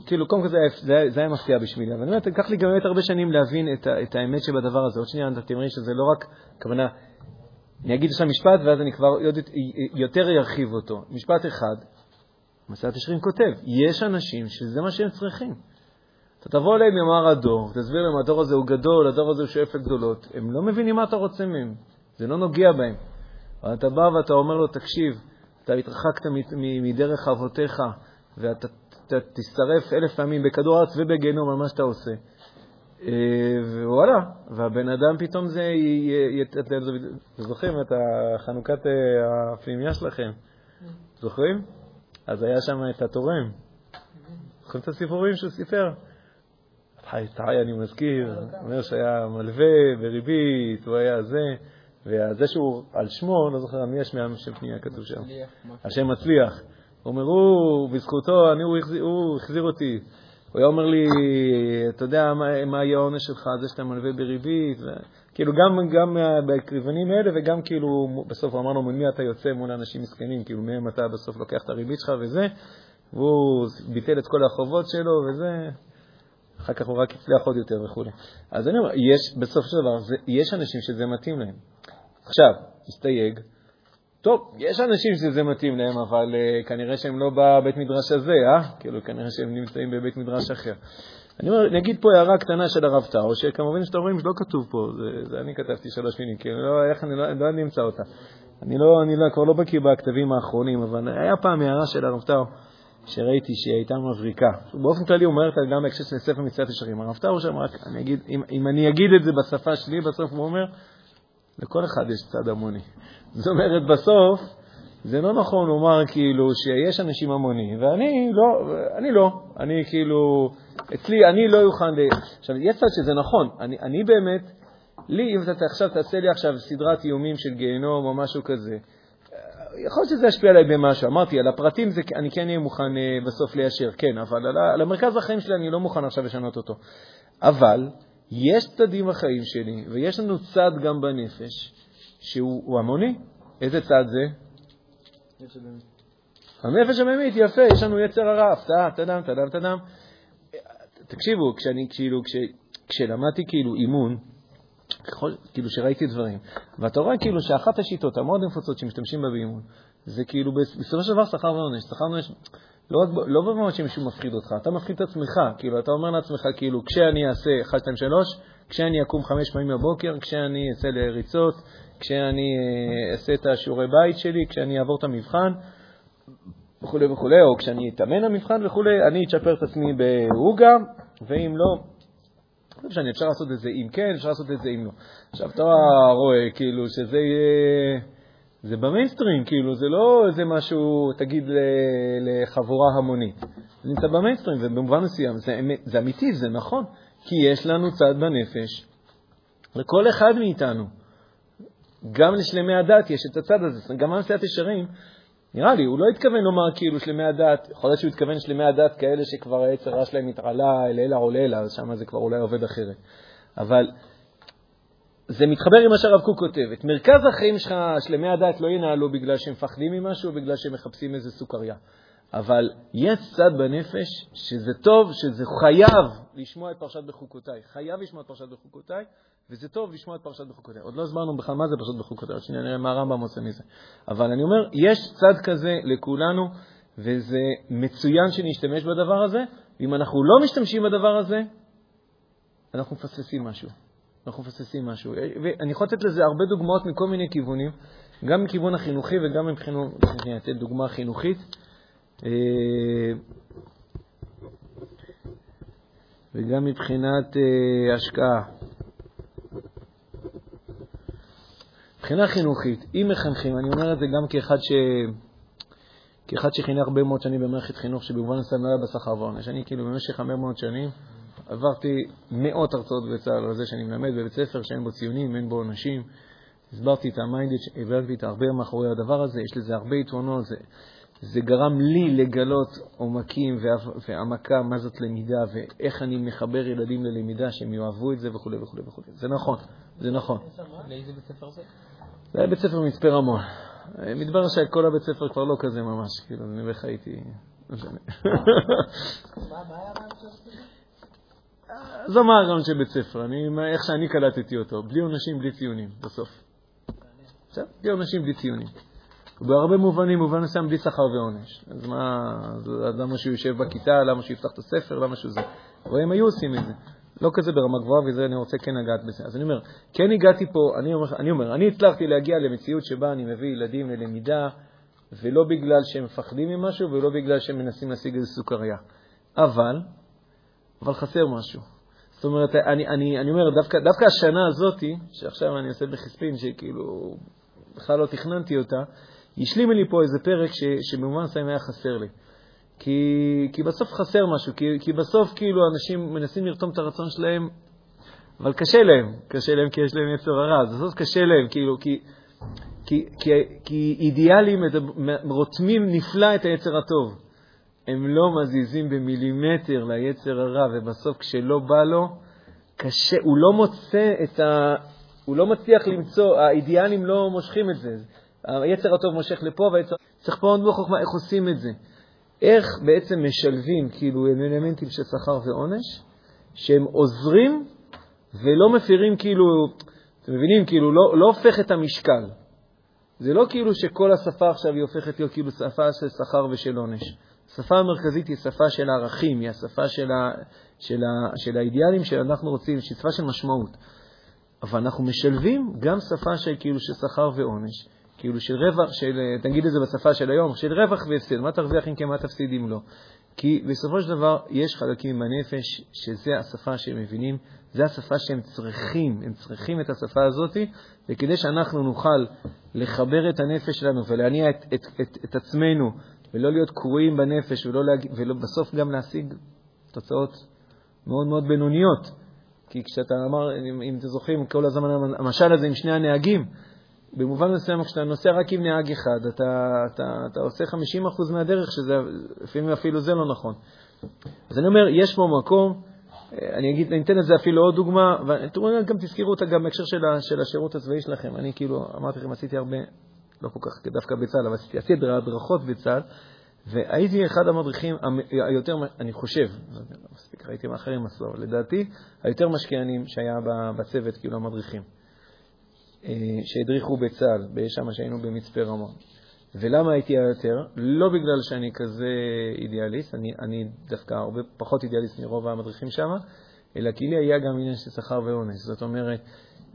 Speaker 2: כאילו, קודם כל זה, זה, זה היה מפתיע בשבילי, אבל אני אומר, לקח לי גם באמת הרבה שנים להבין את, את האמת שבדבר הזה. עוד שנייה אתה תראי שזה לא רק, הכוונה, אני אגיד עכשיו משפט ואז אני כבר יותר ארחיב אותו. משפט אחד, מסעת ישרים כותב, יש אנשים שזה מה שהם צריכים. אתה תבוא אליהם יאמר הדור, תסביר להם, הדור הזה הוא גדול, הדור הזה הוא שואף לגדולות. הם לא מבינים מה אתה רוצה מהם, זה לא נוגע בהם. אבל אתה בא ואתה אומר לו, תקשיב, אתה התרחקת מדרך אבותיך, ואתה תשרף אלף פעמים בכדור הארץ ובגיהנום על מה שאתה עושה. אה, ווואלה, והבן אדם פתאום זה, אתם זוכרים את החנוכת אה, הפנימייה שלכם? זוכרים? אז היה שם את התורם. זוכרים את הסיפורים שהוא סיפר? חי אני מזכיר, אומר שהיה מלווה בריבית, הוא היה זה, וזה שהוא על שמו, לא זוכר מי יש מהשם פנימיה כתוב שם. השם מצליח. הוא אומר, הוא, בזכותו, הוא החזיר אותי. הוא היה אומר לי, אתה יודע מה, מה יהיה העונש שלך, זה שאתה מלווה בריבית, ו... כאילו גם, גם בכיוונים האלה וגם כאילו בסוף אמרנו מול מי אתה יוצא מול אנשים מסכנים, כאילו מהם אתה בסוף לוקח את הריבית שלך וזה, והוא ביטל את כל החובות שלו וזה, אחר כך הוא רק הצליח עוד יותר וכו'. אז אני אומר, יש, בסוף של דבר, זה, יש אנשים שזה מתאים להם. עכשיו, מסתייג, טוב, יש אנשים שזה מתאים להם, אבל uh, כנראה שהם לא בבית מדרש הזה, אה? כאילו, כנראה שהם נמצאים בבית מדרש אחר. אני אומר, נגיד פה הערה קטנה של הרב טאו, שכמובן שאתם רואים שלא כתוב פה, זה, זה אני כתבתי שלוש מילים, כי לא, איך אני לא, לא אני אמצא אותה. אני, לא, אני לא, כבר לא בקיא בכתבים האחרונים, אבל היה פעם הערה של הרב טאו, שראיתי שהיא הייתה מבריקה. באופן כללי הוא אומר אותה גם בהקשר של ספר מצוות ישרים. הרב טאו שם רק, אני אגיד, אם, אם אני אגיד את זה בשפה שלי, בסוף הוא אומר, לכל אחד יש צד המוני. זאת אומרת, בסוף, זה לא נכון לומר כאילו שיש אנשים המונים, ואני לא, אני לא, אני כאילו, אצלי, אני לא אוכל, עכשיו, יש צד שזה נכון, אני, אני באמת, לי, אם אתה עכשיו תעשה לי עכשיו סדרת איומים של גיהנום או משהו כזה, יכול להיות שזה ישפיע עליי במשהו. אמרתי, על הפרטים זה, אני כן אהיה מוכן אה, בסוף ליישר, כן, אבל על, על המרכז החיים שלי אני לא מוכן עכשיו לשנות אותו. אבל יש צדים בחיים שלי, ויש לנו צד גם בנפש, שהוא המוני. איזה צד זה? הנפש הבהמית, יפה, יש לנו יצר הרע, הפתעה, תדם, תדם, תדם. תקשיבו, כשאני, כאילו, כש, כשלמדתי כאילו אימון, ככל, כאילו שראיתי דברים, ואתה רואה כאילו שאחת השיטות המאוד נפוצות שמשתמשים בה באימון, זה כאילו בסופו של דבר שכר ועונש. שכר ועונש, לא, לא במובן שמישהו מפחיד אותך, אתה מפחיד את עצמך, כאילו, אתה אומר לעצמך, כאילו, כשאני אעשה 1, 2, 3, כשאני אקום חמש פעמים בבוקר, כשאני אצא לריצות, כשאני אה, אעשה את השיעורי בית שלי, כשאני אעבור את המבחן, וכו' וכו', או כשאני אתאמן למבחן וכו', אני אצ'פר את עצמי בעוגה, ואם לא, לא משנה, אפשר לעשות את זה אם כן, אפשר לעשות את זה אם לא. עכשיו, אתה רואה, כאילו, שזה יהיה... זה במיינסטרים, כאילו, זה לא איזה משהו, תגיד, לחבורה המונית. זה נמצא במיינסטרים, ובמובן מסוים, זה, זה אמיתי, זה נכון, כי יש לנו צד בנפש, לכל אחד מאיתנו. גם לשלמי הדת יש את הצד הזה. גם הנשיאת ישרים, נראה לי, הוא לא התכוון לומר כאילו שלמי הדת, יכול להיות שהוא התכוון שלמי הדת כאלה שכבר היצר רע שלהם התעלה אל אלה או לאלה, אז שם זה כבר אולי עובד אחרת. אבל זה מתחבר עם מה שהרב קוק כותב. את מרכז החיים שלך, שלמי הדת לא ינהלו בגלל שהם מפחדים ממשהו או בגלל שהם מחפשים איזה סוכריה. אבל יש צד בנפש שזה טוב, שזה חייב לשמוע את פרשת בחוקותיי. חייב לשמוע את פרשת בחוקותיי, וזה טוב לשמוע את פרשת בחוקותיי. עוד לא הסברנו בכלל מה זה פרשת בחוקותיי, עוד שניה נראה מה הרמב"ם עושה מזה. אבל אני אומר, יש צד כזה לכולנו, וזה מצוין שנשתמש בדבר הזה, ואם אנחנו לא משתמשים בדבר הזה, אנחנו מפספסים משהו. אנחנו מפספסים משהו. ואני יכול לתת לזה הרבה דוגמאות מכל מיני כיוונים, גם מכיוון החינוכי וגם מבחינת, אני אתן דוגמה חינוכית. אה, וגם מבחינת אה, השקעה. מבחינה חינוכית, אם מחנכים, אני אומר את זה גם כאחד, ש... כאחד שחינך הרבה מאוד שנים במערכת חינוך שבמובן מסוים לא היה בשכר ועונש. אני כאילו במשך הרבה מאוד שנים עברתי מאות הרצאות בצה"ל על זה שאני מלמד בבית ספר שאין בו ציונים, אין בו עונשים. הסברתי את המיינדד, הבנתי את הרבה מאחורי הדבר הזה, יש לזה הרבה יתרונות. זה, זה גרם לי לגלות עומקים והעמקה מה זאת למידה ואיך אני מחבר ילדים ללמידה שהם יאהבו את זה וכו' וכו' וכו'. זה נכון, זה נכון.
Speaker 1: לאיזה בית ספר זה?
Speaker 2: זה היה בית ספר מצפה רמון. מתברר שכל הבית ספר כבר לא כזה ממש, כאילו, אני איך הייתי... לא
Speaker 3: מה הרעיון
Speaker 2: מה הרעיון של בית ספר, איך שאני קלטתי אותו, בלי עונשים, בלי ציונים, בסוף. בסדר, בלי עונשים, בלי ציונים. בהרבה מובנים, מובן מסוים בלי שכר ועונש. אז מה, אז למה שהוא יושב בכיתה, למה שהוא יפתח את הספר, למה שהוא זה? והם היו עושים את זה. לא כזה ברמה גבוהה, וזה אני רוצה כן לגעת בזה. אז אני אומר, כן הגעתי פה, אני אומר, אני, אומר, אני הצלחתי להגיע למציאות שבה אני מביא ילדים ללמידה, ולא בגלל שהם מפחדים ממשהו, ולא בגלל שהם מנסים להשיג איזו סוכריה. אבל, אבל חסר משהו. זאת אומרת, אני, אני, אני אומר, דווקא, דווקא השנה הזאת, שעכשיו אני עושה בחספין, שכאילו בכלל לא תכננתי אותה, השלימה לי פה איזה פרק שבמובן מסוים היה חסר לי. כי, כי בסוף חסר משהו, כי, כי בסוף כאילו אנשים מנסים לרתום את הרצון שלהם, אבל קשה להם, קשה להם כי יש להם יצר הרע, אז בסוף קשה להם, כאילו, כי, כי, כי, כי אידיאלים רותמים נפלא את היצר הטוב. הם לא מזיזים במילימטר ליצר הרע, ובסוף כשלא בא לו, קשה, הוא לא מוצא את ה... הוא לא מצליח למצוא, האידיאלים לא מושכים את זה. היצר הטוב מושך לפה, והיצר... צריך פה עוד בחוכמה איך עושים את זה. איך בעצם משלבים כאילו אלמנטים של שכר ועונש, שהם עוזרים ולא מפירים כאילו, אתם מבינים? כאילו לא, לא הופך את המשקל. זה לא כאילו שכל השפה עכשיו היא הופכת להיות כאילו שפה של שכר ושל עונש. השפה המרכזית היא שפה של הערכים, היא השפה של, ה, של, ה, של האידיאלים שאנחנו רוצים, שהיא שפה של משמעות. אבל אנחנו משלבים גם שפה של כאילו של שכר ועונש, כאילו של רווח, של, תגיד את זה בשפה של היום, של רווח והפסד, מה תרוויח אם כן, מה תפסיד אם לא. כי בסופו של דבר יש חלקים בנפש שזה השפה שהם מבינים, זה השפה שהם צריכים, הם צריכים את השפה הזאת, וכדי שאנחנו נוכל לחבר את הנפש שלנו ולהניע את, את, את, את עצמנו ולא להיות קרועים בנפש ולא להג... ובסוף גם להשיג תוצאות מאוד מאוד בינוניות. כי כשאתה אמר, אם, אם אתם זוכרים, כל הזמן המשל הזה עם שני הנהגים, במובן מסוים, כשאתה נוסע רק עם נהג אחד, אתה, אתה, אתה עושה 50% מהדרך, שזה לפעמים אפילו זה לא נכון. אז אני אומר, יש פה מקום, אני אגיד, אני אתן לזה אפילו עוד דוגמה, וגם תזכרו אותה גם בהקשר של, של השירות הצבאי שלכם. אני כאילו, אמרתי לכם, עשיתי הרבה, לא כל כך דווקא בצה"ל, אבל עשיתי, עשיתי הדרכות בצה"ל, והייתי אחד המדריכים היותר, אני חושב, לא מספיק, ראיתי מה אחרים עשו, לדעתי, היותר משקיענים שהיה בצוות, כאילו המדריכים. אה, שהדריכו בצה"ל, שם שהיינו במצפה רמון. ולמה הייתי היותר? לא בגלל שאני כזה אידיאליסט, אני, אני דווקא הרבה פחות אידיאליסט מרוב המדריכים שם, אלא כי לי היה גם עניין של שכר ועונש. זאת אומרת,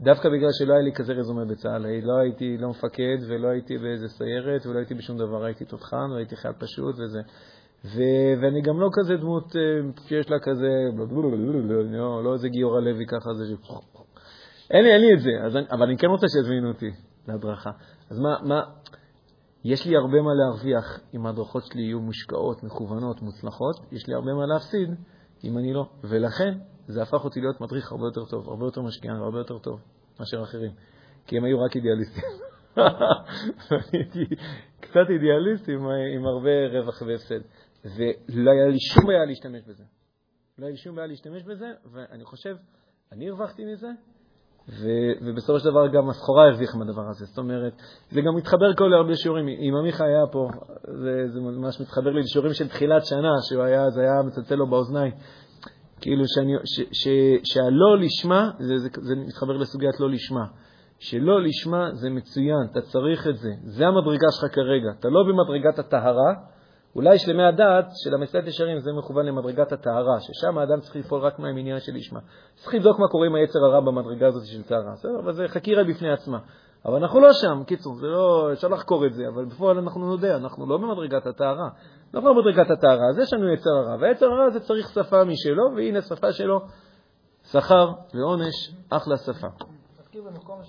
Speaker 2: דווקא בגלל שלא היה לי כזה רזומה בצה"ל, לא הייתי לא מפקד ולא הייתי באיזה סיירת ולא הייתי בשום דבר, הייתי תותחן והייתי חייל פשוט וזה. ו- ואני גם לא כזה דמות שיש לה כזה, לא, לא איזה גיורא לוי ככה, זה אין לי, אין לי את זה, אני, אבל אני כן רוצה שיזמינו אותי להדרכה. אז מה, מה, יש לי הרבה מה להרוויח אם ההדרכות שלי יהיו מושקעות, מכוונות, מוצלחות, יש לי הרבה מה להפסיד אם אני לא. ולכן זה הפך אותי להיות מדריך הרבה יותר טוב, הרבה יותר משקיען והרבה יותר טוב מאשר אחרים, כי הם היו רק אידיאליסטים. הייתי קצת אידיאליסט עם, עם הרבה רווח והפסד. ולא היה לי שום בעיה להשתמש בזה. לא היה לי שום בעיה להשתמש בזה, ואני חושב, אני הרווחתי מזה, ו- ובסופו של דבר גם הסחורה הרוויחה מהדבר הזה. זאת אומרת, זה גם מתחבר כל להרבה שיעורים. אם עמיחה היה פה, זה, זה ממש מתחבר לי לשיעורים של תחילת שנה, שהוא היה, זה היה מצלצל לו באוזניים. כאילו שאני, ש, ש, שהלא לשמה, זה, זה, זה מתחבר לסוגיית לא לשמה. שלא לשמה זה מצוין, אתה צריך את זה. זה המדרגה שלך כרגע. אתה לא במדרגת הטהרה, אולי שלמי הדעת של המסילת ישרים זה מכוון למדרגת הטהרה, ששם האדם צריך לפעול רק מהעניין של ישמע. צריך לבדוק מה קורה עם היצר הרע במדרגה הזאת של טהרה, בסדר? אבל זה חקירה בפני עצמה. אבל אנחנו לא שם, קיצור, זה לא, אפשר לחקור את זה, אבל בפועל אנחנו נודה, אנחנו לא במדרגת הטהרה. אנחנו לא במדרגת הטהרה, אז יש לנו יצר הרע, והיצר הרע זה צריך שפה משלו, והנה שפה שלו, שכר ועונש, אחלה שפה.
Speaker 3: מזכיר במקום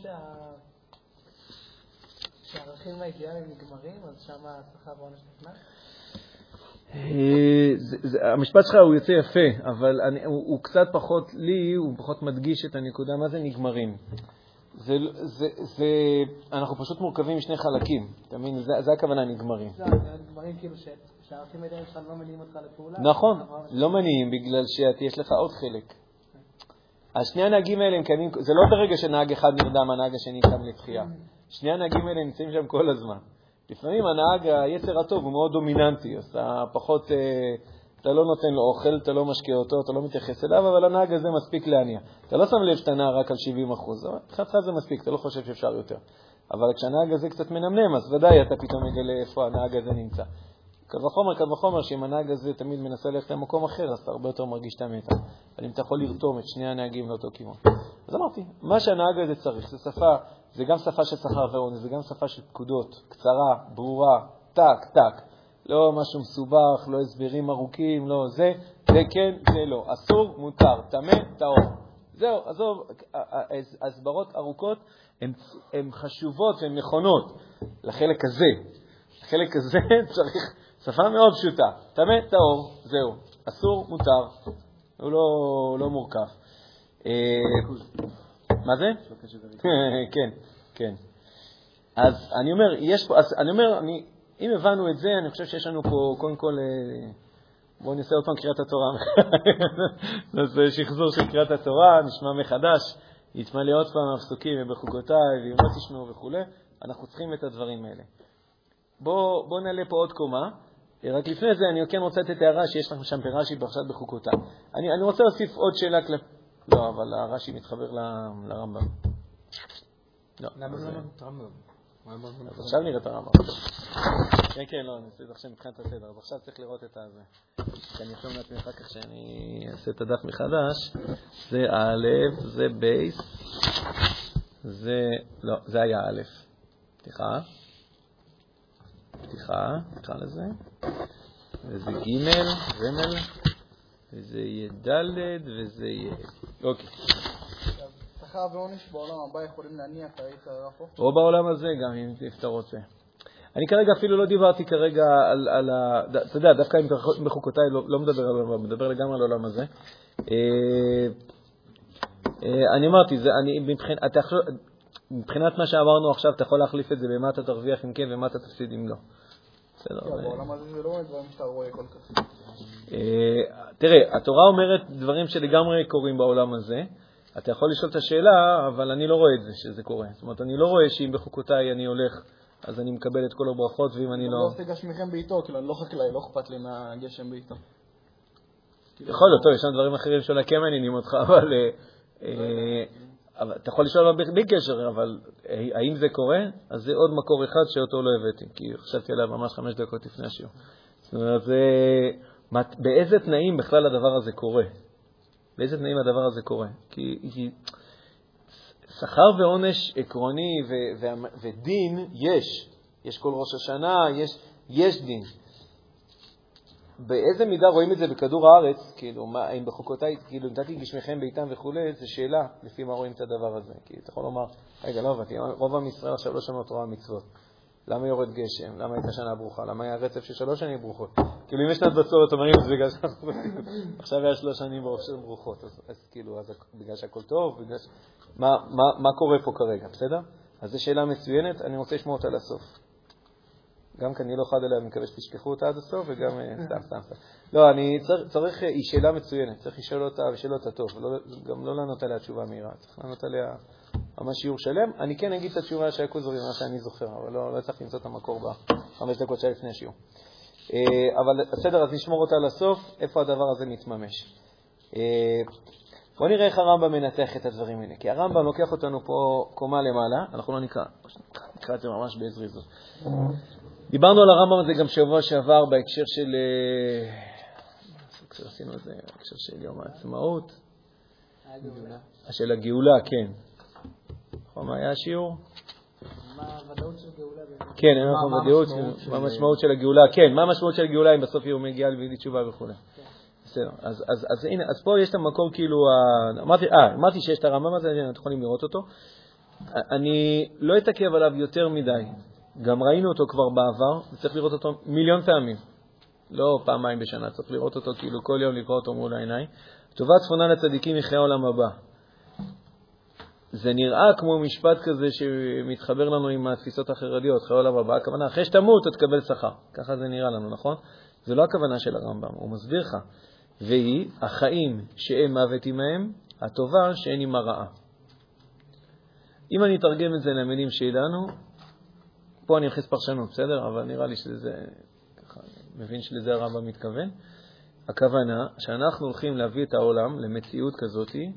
Speaker 3: שהערכים והאידיאלים נגמרים, אז שם השכר ועונש
Speaker 2: המשפט שלך הוא יוצא יפה, אבל אני, הוא, הוא קצת פחות, לי הוא פחות מדגיש את הנקודה, מה זה נגמרים. זה, זה, זה, אנחנו פשוט מורכבים משני חלקים, אתה מבין? זה, זה הכוונה נגמרים.
Speaker 3: זה נגמרים כאילו שהערכים האלה שלך לא מניעים אותך לפעולה?
Speaker 2: נכון, לא מניעים בגלל שיש לך עוד חלק. אז שני הנהגים האלה הם קיימים, זה לא ברגע שנהג אחד נרדם, הנהג השני קם לתחייה. שני הנהגים האלה נמצאים שם כל הזמן. לפעמים הנהג, היצר הטוב הוא מאוד דומיננטי, אז אתה פחות, אה, אתה לא נותן לו אוכל, אתה לא משקיע אותו, אתה לא מתייחס אליו, אבל הנהג הזה מספיק להניע. אתה לא שם לב שאתה נע רק על 70 אחוז, מבחינתך זה מספיק, אתה לא חושב שאפשר יותר. אבל כשהנהג הזה קצת מנמנם, אז ודאי אתה פתאום מגלה איפה הנהג הזה נמצא. קל וחומר, קל וחומר, שאם הנהג הזה תמיד מנסה ללכת למקום אחר, אז אתה הרבה יותר מרגיש את המתח. אבל אם אתה יכול לרתום את שני הנהגים לאותו כיוון. אז אמרתי, מה שהנהג הזה צריך זה שפה, זה גם שפה של שכר ועונש, זה גם שפה של פקודות, קצרה, ברורה, טק, טק. לא משהו מסובך, לא הסברים ארוכים, לא זה, זה כן, זה לא. אסור, מותר, טמא, טהור. זהו, עזוב, הסברות ארוכות הן חשובות והן נכונות לחלק הזה. לחלק הזה צריך שפה מאוד פשוטה, טמא, טהור, זהו. אסור, מותר. הוא לא, לא מורכב. אה, מה זה? כן, כן. אז אני אומר, יש פה, אז אני אומר, אני, אם הבנו את זה, אני חושב שיש לנו פה קודם כל אה, בואו נעשה עוד פעם קריאת התורה. נעשה שחזור של קריאת התורה, נשמע מחדש, יתמלא עוד פעם הפסוקים ובחוקותיי ואם לא תשמעו וכו', אנחנו צריכים את הדברים האלה. בואו בוא נעלה פה עוד קומה. רק לפני זה אני כן רוצה לתת הערה שיש לכם שם ברש"י בפרשת בחוקותיי. אני, אני רוצה להוסיף עוד שאלה כלפ... לא, אבל הרש"י מתחבר ל- לרמב"ם. לא.
Speaker 1: למה
Speaker 2: אז,
Speaker 1: לא
Speaker 2: אה,
Speaker 1: אמרת רמב"ם? מה אמרת?
Speaker 2: אז עכשיו נראה את הרמב"ם. כן, כן, לא, אני עושה את זה עכשיו מבחינת הסדר, אז עכשיו צריך לראות את הזה. כי אני ארשום לעצמי אחר כך שאני אעשה את הדף מחדש. זה א', זה בייס, זה, לא, זה היה א', פתיחה, פתיחה, נקרא לזה, וזה ג', ג', וזה יהיה ד', וזה יהיה, אוקיי.
Speaker 4: שכר ועונש בעולם הבא יכולים להניח?
Speaker 2: או בעולם הזה גם, אם אתה רוצה. אני כרגע אפילו לא דיברתי כרגע על, על ה... אתה יודע, דווקא בחוק- בחוקותיי לא, לא מדבר על העולם, מדבר לגמרי על העולם הזה. אה, אה, אני אמרתי, זה, אני, מבחינת, אתה מבחינת מה שאמרנו עכשיו, אתה יכול להחליף את זה במה אתה תרוויח אם כן ומה אתה תפסיד אם לא. בסדר. זה-
Speaker 4: בעולם הזה זה לא דברים שאתה רואה כל כך.
Speaker 2: אה, תראה, התורה אומרת דברים שלגמרי קורים בעולם הזה. אתה יכול לשאול את השאלה, אבל אני לא רואה את זה, שזה קורה. זאת אומרת, אני לא רואה שאם בחוקותיי אני הולך, אז אני מקבל את כל הברכות, ואם אני
Speaker 4: אני
Speaker 2: לא...
Speaker 4: לא עושה גשמיכם בעיתו, כאילו, אני לא חקלאי, לא אכפת לי מהגשם בעיתו.
Speaker 2: יכול להיות, טוב, יש שם דברים אחרים שאולי כן מעניינים אותך, אבל... אבל אתה יכול לשאול בלי קשר, אבל אה, האם זה קורה? אז זה עוד מקור אחד שאותו לא הבאתי, כי חשבתי עליו ממש חמש דקות לפני השיעור. זאת אומרת, זה... באיזה תנאים בכלל הדבר הזה קורה? באיזה תנאים הדבר הזה קורה? כי, כי שכר ועונש עקרוני ו- וה- ודין יש. יש כל ראש השנה, יש, יש דין. באיזה מידה רואים את זה בכדור הארץ, כאילו, מה, אם בחוקותיי, כאילו, נתתי גשמיכם ביתם וכולי, זו שאלה, לפי מה רואים את הדבר הזה. כי אתה יכול לומר, רגע, לא הבנתי, רוב עם ישראל עכשיו לא שמעו תורה ומצוות. למה יורד גשם? למה הייתה שנה ברוכה? למה היה רצף של שלוש שנים ברוכות? כאילו, אם יש שנת בצורת, אומרים, זה בגלל שאנחנו... עכשיו היה שלוש שנים ברוכות, אז, אז כאילו, אז בגלל שהכל טוב, בגלל ש... מה, מה, מה קורה פה כרגע, בסדר? אז זו שאלה מצוינת, אני רוצה לשמוע אותה לסוף. גם כי אני לא חד עליה, אני מקווה שתשכחו אותה עד הסוף, וגם אה, סתם, סתם. לא, אני צריך, צריך, אה, היא שאלה מצוינת, צריך לשאול אותה ולשאול אותה טוב, לא, גם לא לענות עליה תשובה מהירה, צריך לענות עליה ממש שיעור שלם. אני כן אגיד את התשובה של הכוזרי, מה שאני זוכר, אבל לא, לא צריך למצוא את המקור בחמש דקות שהיה לפני השיעור. אה, אבל בסדר, אז נשמור אותה לסוף, איפה הדבר הזה מתממש. בואו נראה איך הרמב"ם מנתח את הדברים האלה, כי הרמב"ם לוקח אותנו פה קומה למעלה, אנחנו לא נקרא, נקרא את זה ממש בזריזות. דיברנו על הרמב"ם הזה גם שבוע שעבר בהקשר של... אה, עשינו את זה, בהקשר של יום העצמאות. של הגאולה, כן. נכון, מה היה השיעור?
Speaker 3: מה הוודאות של גאולה באמת?
Speaker 2: כן, אין לך
Speaker 1: מה
Speaker 2: ודאות,
Speaker 1: המשמעות של-
Speaker 2: מה המשמעות של הגאולה, כן, מה המשמעות של הגאולה אם בסוף היא מגיעה לידי תשובה וכו'. בסדר, אז, הנה, אז פה יש את המקור כאילו, אמרתי, אה, אמרתי שיש את הרמב"ם הזה, אתם יכולים לראות אותו. אני לא אתעכב עליו יותר מדי, גם ראינו אותו כבר בעבר, וצריך לראות אותו מיליון פעמים, לא פעמיים בשנה, צריך לראות אותו כאילו כל יום לקרוא אותו מול העיניים. טובה צפונה לצדיקים מחיי העולם הבא. זה נראה כמו משפט כזה שמתחבר לנו עם התפיסות החרדיות, חיי העולם הבא, הכוונה, אחרי שתמות אתה תקבל שכר. ככה זה נראה לנו, נכון? זה לא הכוונה של הרמב"ם, הוא מסביר לך. והיא החיים שאין מוות עמהם, הטובה שאין עמה רעה. אם אני אתרגם את זה למילים שלנו, פה אני אכניס פרשנות, בסדר? אבל נראה לי שזה, ככה, מבין שלזה הרמב"ם מתכוון. הכוונה שאנחנו הולכים להביא את העולם למציאות כזאתי.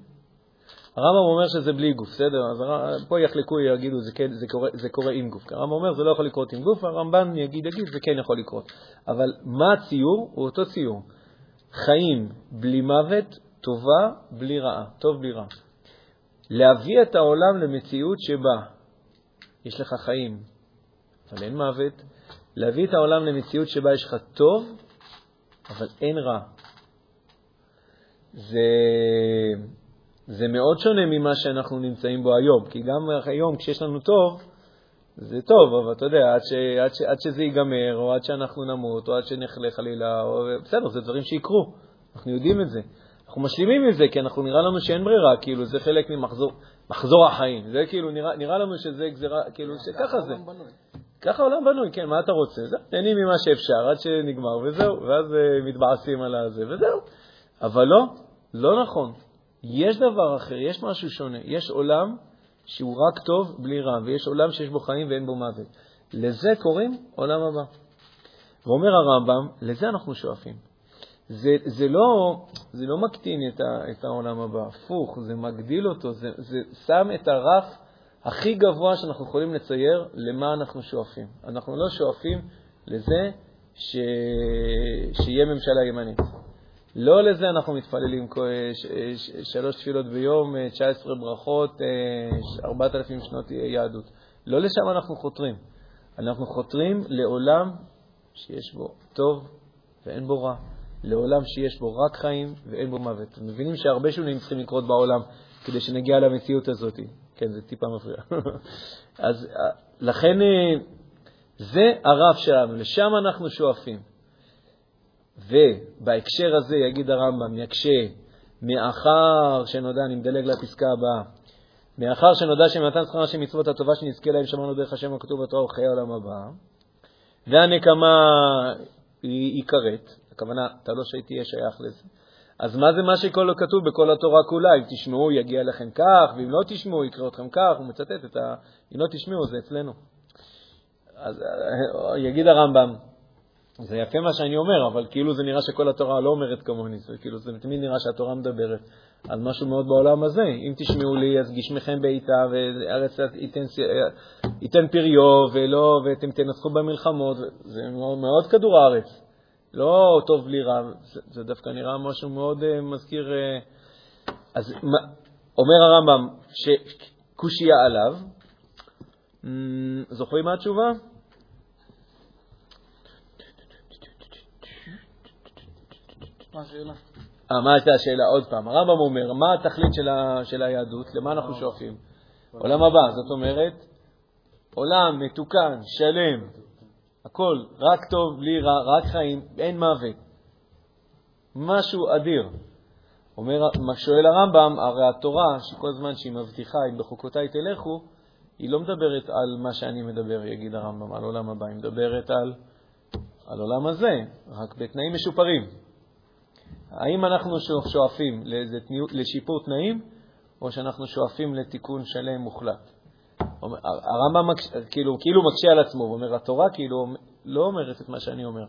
Speaker 2: הרמב"ם אומר שזה בלי גוף, בסדר? אז פה יחלקו, יגידו, זה, כן, זה, קורה, זה קורה עם גוף. הרמב"ם אומר, זה לא יכול לקרות עם גוף, והרמב"ן יגיד, יגיד, זה כן יכול לקרות. אבל מה הציור? הוא אותו ציור. חיים בלי מוות, טובה בלי רעה, טוב בלי רע. להביא את העולם למציאות שבה יש לך חיים, אבל אין מוות, להביא את העולם למציאות שבה יש לך טוב, אבל אין רע. זה, זה מאוד שונה ממה שאנחנו נמצאים בו היום, כי גם היום כשיש לנו טוב, זה טוב, אבל אתה יודע, עד, ש, עד, ש, עד שזה ייגמר, או עד שאנחנו נמות, או עד שנחלה חלילה, או, בסדר, זה דברים שיקרו, אנחנו יודעים את זה. אנחנו משלימים עם זה, כי אנחנו נראה לנו שאין ברירה, כאילו זה חלק ממחזור מחזור החיים. זה כאילו, נראה, נראה לנו שזה גזירה, כאילו, שככה זה.
Speaker 4: הרמב"ם בנוי.
Speaker 2: ככה העולם בנוי, כן, מה אתה רוצה? זה, נהנים ממה שאפשר עד שנגמר, וזהו, ואז uh, מתבאסים על הזה, וזהו. אבל לא, לא נכון. יש דבר אחר, יש משהו שונה. יש עולם שהוא רק טוב בלי רע, ויש עולם שיש בו חיים ואין בו מוות. לזה קוראים עולם הבא. ואומר הרמב"ם, לזה אנחנו שואפים. זה, זה, לא, זה לא מקטין את, ה, את העולם הבא, הפוך, זה מגדיל אותו, זה, זה שם את הרף הכי גבוה שאנחנו יכולים לצייר למה אנחנו שואפים. אנחנו לא שואפים לזה ש... שיהיה ממשלה ימנית. לא לזה אנחנו מתפללים שלוש תפילות ביום, 19 ברכות, 4,000 שנות יהדות. לא לשם אנחנו חותרים. אנחנו חותרים לעולם שיש בו טוב ואין בו רע, לעולם שיש בו רק חיים ואין בו מוות. מבינים שהרבה שונים צריכים לקרות בעולם כדי שנגיע למציאות הזאת. כן, זה טיפה מפריע. אז לכן זה הרף שלנו, לשם אנחנו שואפים. ובהקשר הזה יגיד הרמב"ם, יקשה, מאחר שנודע, אני מדלג לפסקה הבאה, מאחר שנודע שמתן שכר של מצוות הטובה שנזכה להם שמענו דרך השם הכתוב בתורה וחיי העולם הבא, והנקמה היא כרת, הכוונה, אתה לא שתהיה שייך לזה. אז מה זה מה שכתוב בכל התורה כולה? אם תשמעו, יגיע לכם כך, ואם לא תשמעו, יקרה אתכם כך. הוא מצטט את ה... אם לא תשמעו, זה אצלנו. אז אה, יגיד הרמב"ם, זה יפה מה שאני אומר, אבל כאילו זה נראה שכל התורה לא אומרת כמוני, זה כאילו זה תמיד נראה שהתורה מדברת על משהו מאוד בעולם הזה. אם תשמעו לי, אז גשמכם בעיטה, וארץ ייתן, ייתן פריו, ולא, ואתם תנצחו במלחמות, זה מאוד, מאוד כדור הארץ. לא טוב בלי רע, זה, זה דווקא נראה משהו מאוד uh, מזכיר. Uh, אז מה, אומר הרמב"ם שקושייה עליו, mm, זוכרים מה התשובה?
Speaker 4: מה השאלה?
Speaker 2: אה, מה הייתה השאלה? עוד פעם. הרמב"ם אומר, מה התכלית של, ה, של היהדות? למה אנחנו שואפים? עולם הבא. זאת אומרת, עולם מתוקן, שלם, הכל, רק טוב, בלי רע, רק חיים, אין מוות. משהו אדיר. אומר, שואל הרמב"ם, הרי התורה, שכל זמן שהיא מבטיחה, אם בחוקותיי תלכו, היא לא מדברת על מה שאני מדבר, יגיד הרמב"ם, על עולם הבא, היא מדברת על, על עולם הזה, רק בתנאים משופרים. האם אנחנו שואפים לשיפור תנאים, או שאנחנו שואפים לתיקון שלם מוחלט? הרמב"ם כאילו, כאילו מקשה על עצמו, הוא אומר, התורה כאילו לא אומרת את מה שאני אומר.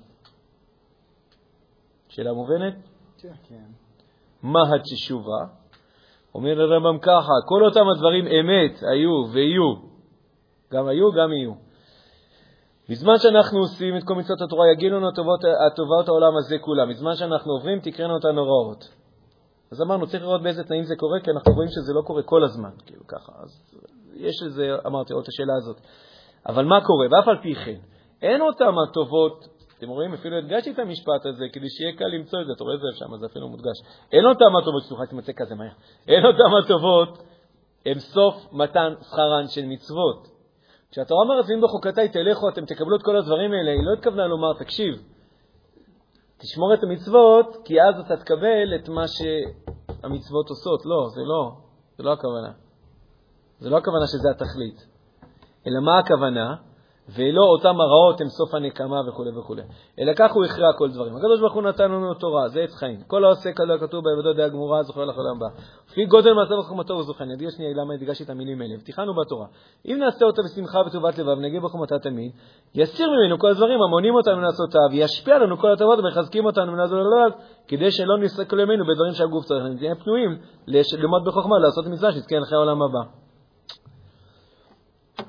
Speaker 2: שאלה מובנת?
Speaker 4: כן. כן.
Speaker 2: מה התשובה? אומר הרמב"ם ככה, כל אותם הדברים אמת היו ויהיו, גם היו, גם יהיו. בזמן שאנחנו עושים את כל מצוות התורה, יגילו לנו הטובות, הטובות העולם הזה כולם. בזמן שאנחנו עוברים, תקראנו אותנו הוראות. אז אמרנו, צריך לראות באיזה תנאים זה קורה, כי אנחנו רואים שזה לא קורה כל הזמן, כאילו ככה. אז יש לזה, אמרתי, עוד את השאלה הזאת. אבל מה קורה? ואף על פי כן, אין אותם הטובות, אתם רואים, אפילו הדגשתי את המשפט הזה כדי שיהיה קל למצוא את זה, אתה רואה את זה שם, זה אפילו מודגש. אין אותם הטובות, סליחה, תמצא כזה מהר. אין אותם הטובות, הם סוף מתן שכרן של מצוות. כשהתורה אומרת, ואם בחוקתי תלכו, אתם תקבלו את כל הדברים האלה, היא לא התכוונה לומר, תקשיב, תשמור את המצוות, כי אז אתה תקבל את מה שהמצוות עושות. לא, זה לא, זה לא הכוונה. זה לא הכוונה שזה התכלית. אלא מה הכוונה? ולא אותם הרעות הם סוף הנקמה וכו' וכו'. אלא כך הוא הכריע כל דברים. הקדוש ברוך הוא נתן לנו תורה, זה עץ חיים. כל העושה כדו כתוב בעבודו דעה גמורה, זוכר לך לעולם הבא. לפי גודל מעשה וחוכמתו הוא. אני אגיד שנייה למה הדגשתי את המילים האלה. הבטיחנו בתורה. אם נעשה אותה בשמחה וטובת לבב, נגיד בחוכמתה תמיד, יסיר ממנו כל הדברים המונים אותנו לעשותיו, וישפיע לנו כל הטובות ומחזקים אותנו מנזול ללב, כדי שלא נסתכל ימינו בדברים שהגוף צריך. נהיה פנויים ללמוד בחוכמה, לעשות מצווה.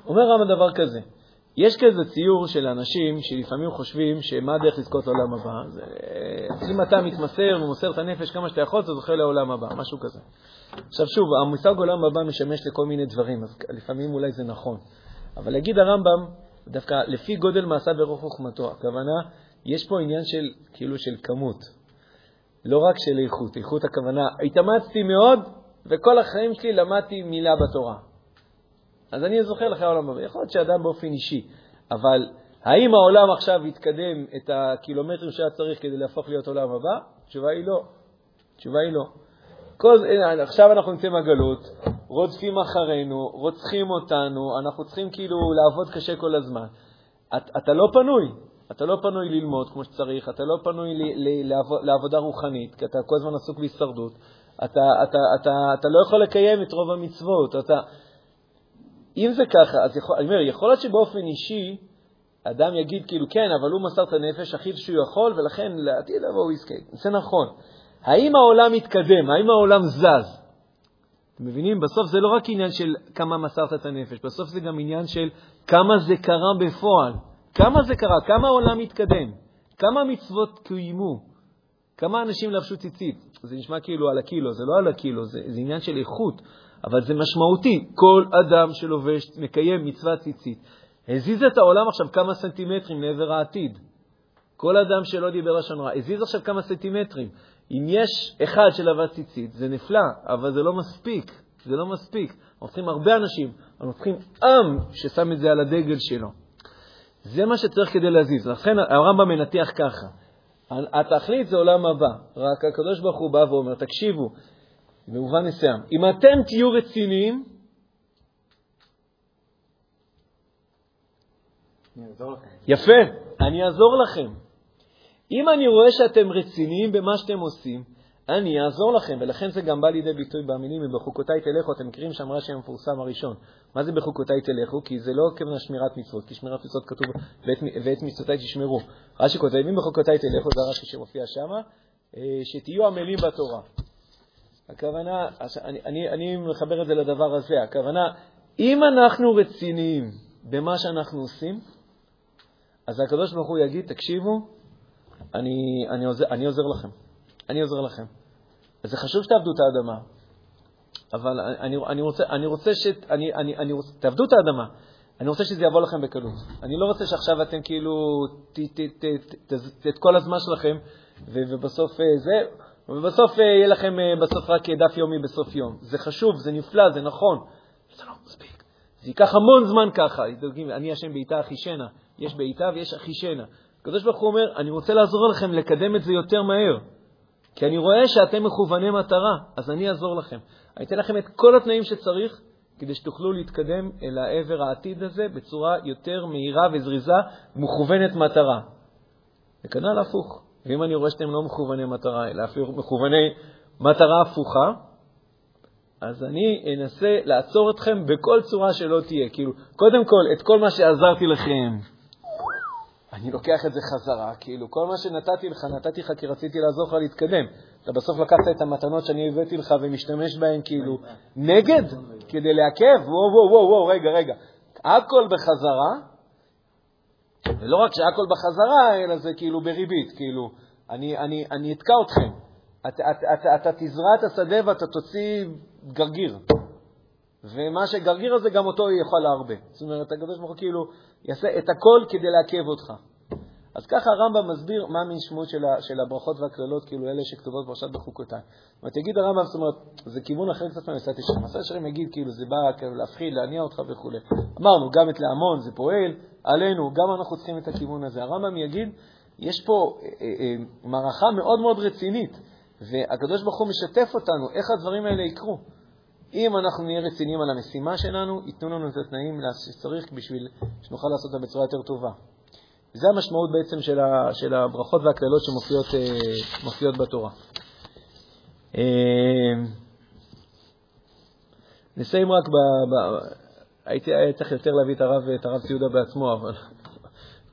Speaker 2: אומר רמב"ם דבר כזה, יש כזה ציור של אנשים שלפעמים חושבים שמה הדרך לזכות לעולם הבא. זה, אם אתה מתמסר ומוסר את הנפש כמה שאתה יכול, אתה זוכה לעולם הבא, משהו כזה. עכשיו שוב, המושג עולם הבא משמש לכל מיני דברים, אז לפעמים אולי זה נכון. אבל להגיד הרמב"ם, דווקא לפי גודל מעשה ברוך חוכמתו, הכוונה, יש פה עניין של, כאילו של כמות, לא רק של איכות. איכות הכוונה, התאמצתי מאוד, וכל החיים שלי למדתי מילה בתורה. אז אני זוכר לך העולם הבא. יכול להיות שאדם באופן אישי, אבל האם העולם עכשיו יתקדם את הקילומטרים שהיה צריך כדי להפוך להיות עולם הבא? התשובה היא לא. התשובה היא לא. כל, עכשיו אנחנו נמצאים בגלות, רודפים אחרינו, רוצחים אותנו, אנחנו צריכים כאילו לעבוד קשה כל הזמן. את, אתה לא פנוי. אתה לא פנוי ללמוד כמו שצריך, אתה לא פנוי ל, ל, לעבוד, לעבודה רוחנית, כי אתה כל הזמן עסוק בהישרדות. אתה, אתה, אתה, אתה, אתה לא יכול לקיים את רוב המצוות. אתה... אם זה ככה, אז יכול, אני אומר, יכול להיות שבאופן אישי אדם יגיד כאילו, כן, אבל הוא מסר את הנפש הכי שהוא יכול, ולכן לעתיד לבוא הוא יזכה. זה נכון. האם העולם מתקדם? האם העולם זז? אתם מבינים? בסוף זה לא רק עניין של כמה מסרת את הנפש, בסוף זה גם עניין של כמה זה קרה בפועל. כמה זה קרה? כמה העולם מתקדם? כמה מצוות קוימו? כמה אנשים לבשו ציצית? זה נשמע כאילו על הקילו, זה לא על הקילו, זה, זה עניין של איכות, אבל זה משמעותי. כל אדם שלובש, מקיים מצוות ציצית, הזיז את העולם עכשיו כמה סנטימטרים לעבר העתיד. כל אדם שלא דיבר לשון רע, הזיז עכשיו כמה סנטימטרים. אם יש אחד שלבש ציצית, זה נפלא, אבל זה לא מספיק. זה לא מספיק. אנחנו צריכים הרבה אנשים, אנחנו צריכים עם ששם את זה על הדגל שלו. זה מה שצריך כדי להזיז. לכן הרמב"ם מנתח ככה. התכלית זה עולם הבא, רק הקדוש ברוך הוא בא ואומר, תקשיבו, במובן מסוים, אם אתם תהיו רציניים, יפה, אני אעזור לכם. אם אני רואה שאתם רציניים במה שאתם עושים, אני אעזור לכם, ולכן זה גם בא לידי ביטוי במילים, ובחוקותיי תלכו, אתם מכירים שם רש"י המפורסם הראשון. מה זה בחוקותיי תלכו? כי זה לא כמובן שמירת מצוות, כי שמירת מצוות כתוב, ואת, ואת מצוותיי תשמרו. רש"י כותב, אם בחוקותיי תלכו, זה הרש"י שמופיע שם, אה, שתהיו עמלים בתורה. הכוונה, אני, אני, אני מחבר את זה לדבר הזה, הכוונה, אם אנחנו רציניים במה שאנחנו עושים, אז הקדוש ברוך הוא יגיד, תקשיבו, אני, אני, עוזר, אני עוזר לכם. אני עוזר לכם. זה חשוב שתעבדו את האדמה, אבל אני, אני רוצה, אני רוצה ש... אני, אני, אני רוצה, תעבדו את האדמה. אני רוצה שזה יבוא לכם בקלות. אני לא רוצה שעכשיו אתם כאילו, ת, ת, ת, ת, ת, את כל הזמן שלכם, ובסוף אה, זה, ובסוף אה, יהיה לכם אה, בסוף רק דף יומי בסוף יום. זה חשוב, זה נפלא, זה נכון. זה לא מספיק. זה ייקח המון זמן ככה. אני השם בעיטה אחישנה. יש בעיטה ויש אחישנה. הקדוש ברוך הוא אומר, אני רוצה לעזור לכם לקדם את זה יותר מהר. כי אני רואה שאתם מכווני מטרה, אז אני אעזור לכם. אני אתן לכם את כל התנאים שצריך כדי שתוכלו להתקדם אל העבר העתיד הזה בצורה יותר מהירה וזריזה, מכוונת מטרה. וכנ"ל הפוך. ואם אני רואה שאתם לא מכווני מטרה, אלא אפילו מכווני מטרה הפוכה, אז אני אנסה לעצור אתכם בכל צורה שלא תהיה. כאילו, קודם כל, את כל מה שעזרתי לכם, אני לוקח את זה חזרה, כאילו כל מה שנתתי לך, נתתי לך כי רציתי לעזור לך להתקדם. אתה בסוף לקחת את המתנות שאני הבאתי לך ומשתמש בהן כאילו נגד, כדי לעכב, וואו, וואו, וואו, רגע, רגע. הכל בחזרה, ולא רק שהכל בחזרה, אלא זה כאילו בריבית, כאילו, אני, אני, אני אתקע אתכם. אתה, אתה, אתה, אתה תזרע את השדה ואתה תוציא גרגיר. ומה שגרגיר הזה, גם אותו יכול להרבה. זאת אומרת, הקדוש ברוך הוא כאילו יעשה את הכל כדי לעכב אותך. אז ככה הרמב"ם מסביר מה המשמעות של, של הברכות והקללות, כאילו אלה שכתובות פרשת בחוקותיי. זאת אומרת, יגיד הרמב"ם, זאת אומרת, זה כיוון אחר קצת מהמסעת ישרים. מסעת ישרים יגיד, כאילו, זה בא כאילו להפחיד, להניע אותך וכו'. אמרנו, גם את להמון זה פועל, עלינו, גם אנחנו צריכים את הכיוון הזה. הרמב"ם יגיד, יש פה אה, אה, אה, מערכה מאוד מאוד רצינית, והקדוש ברוך הוא משתף אותנו איך הדברים האלה יקרו. אם אנחנו נהיה רציניים על המשימה שלנו, ייתנו לנו את התנאים שצריך בשביל שנוכל לעשות אותה בצורה יותר טובה. זה המשמעות בעצם של, ה, של הברכות והקללות שמופיעות אה, בתורה. אה, נסיים רק ב... ב הייתי צריך יותר להביא את הרב, את הרב ציודה בעצמו, אבל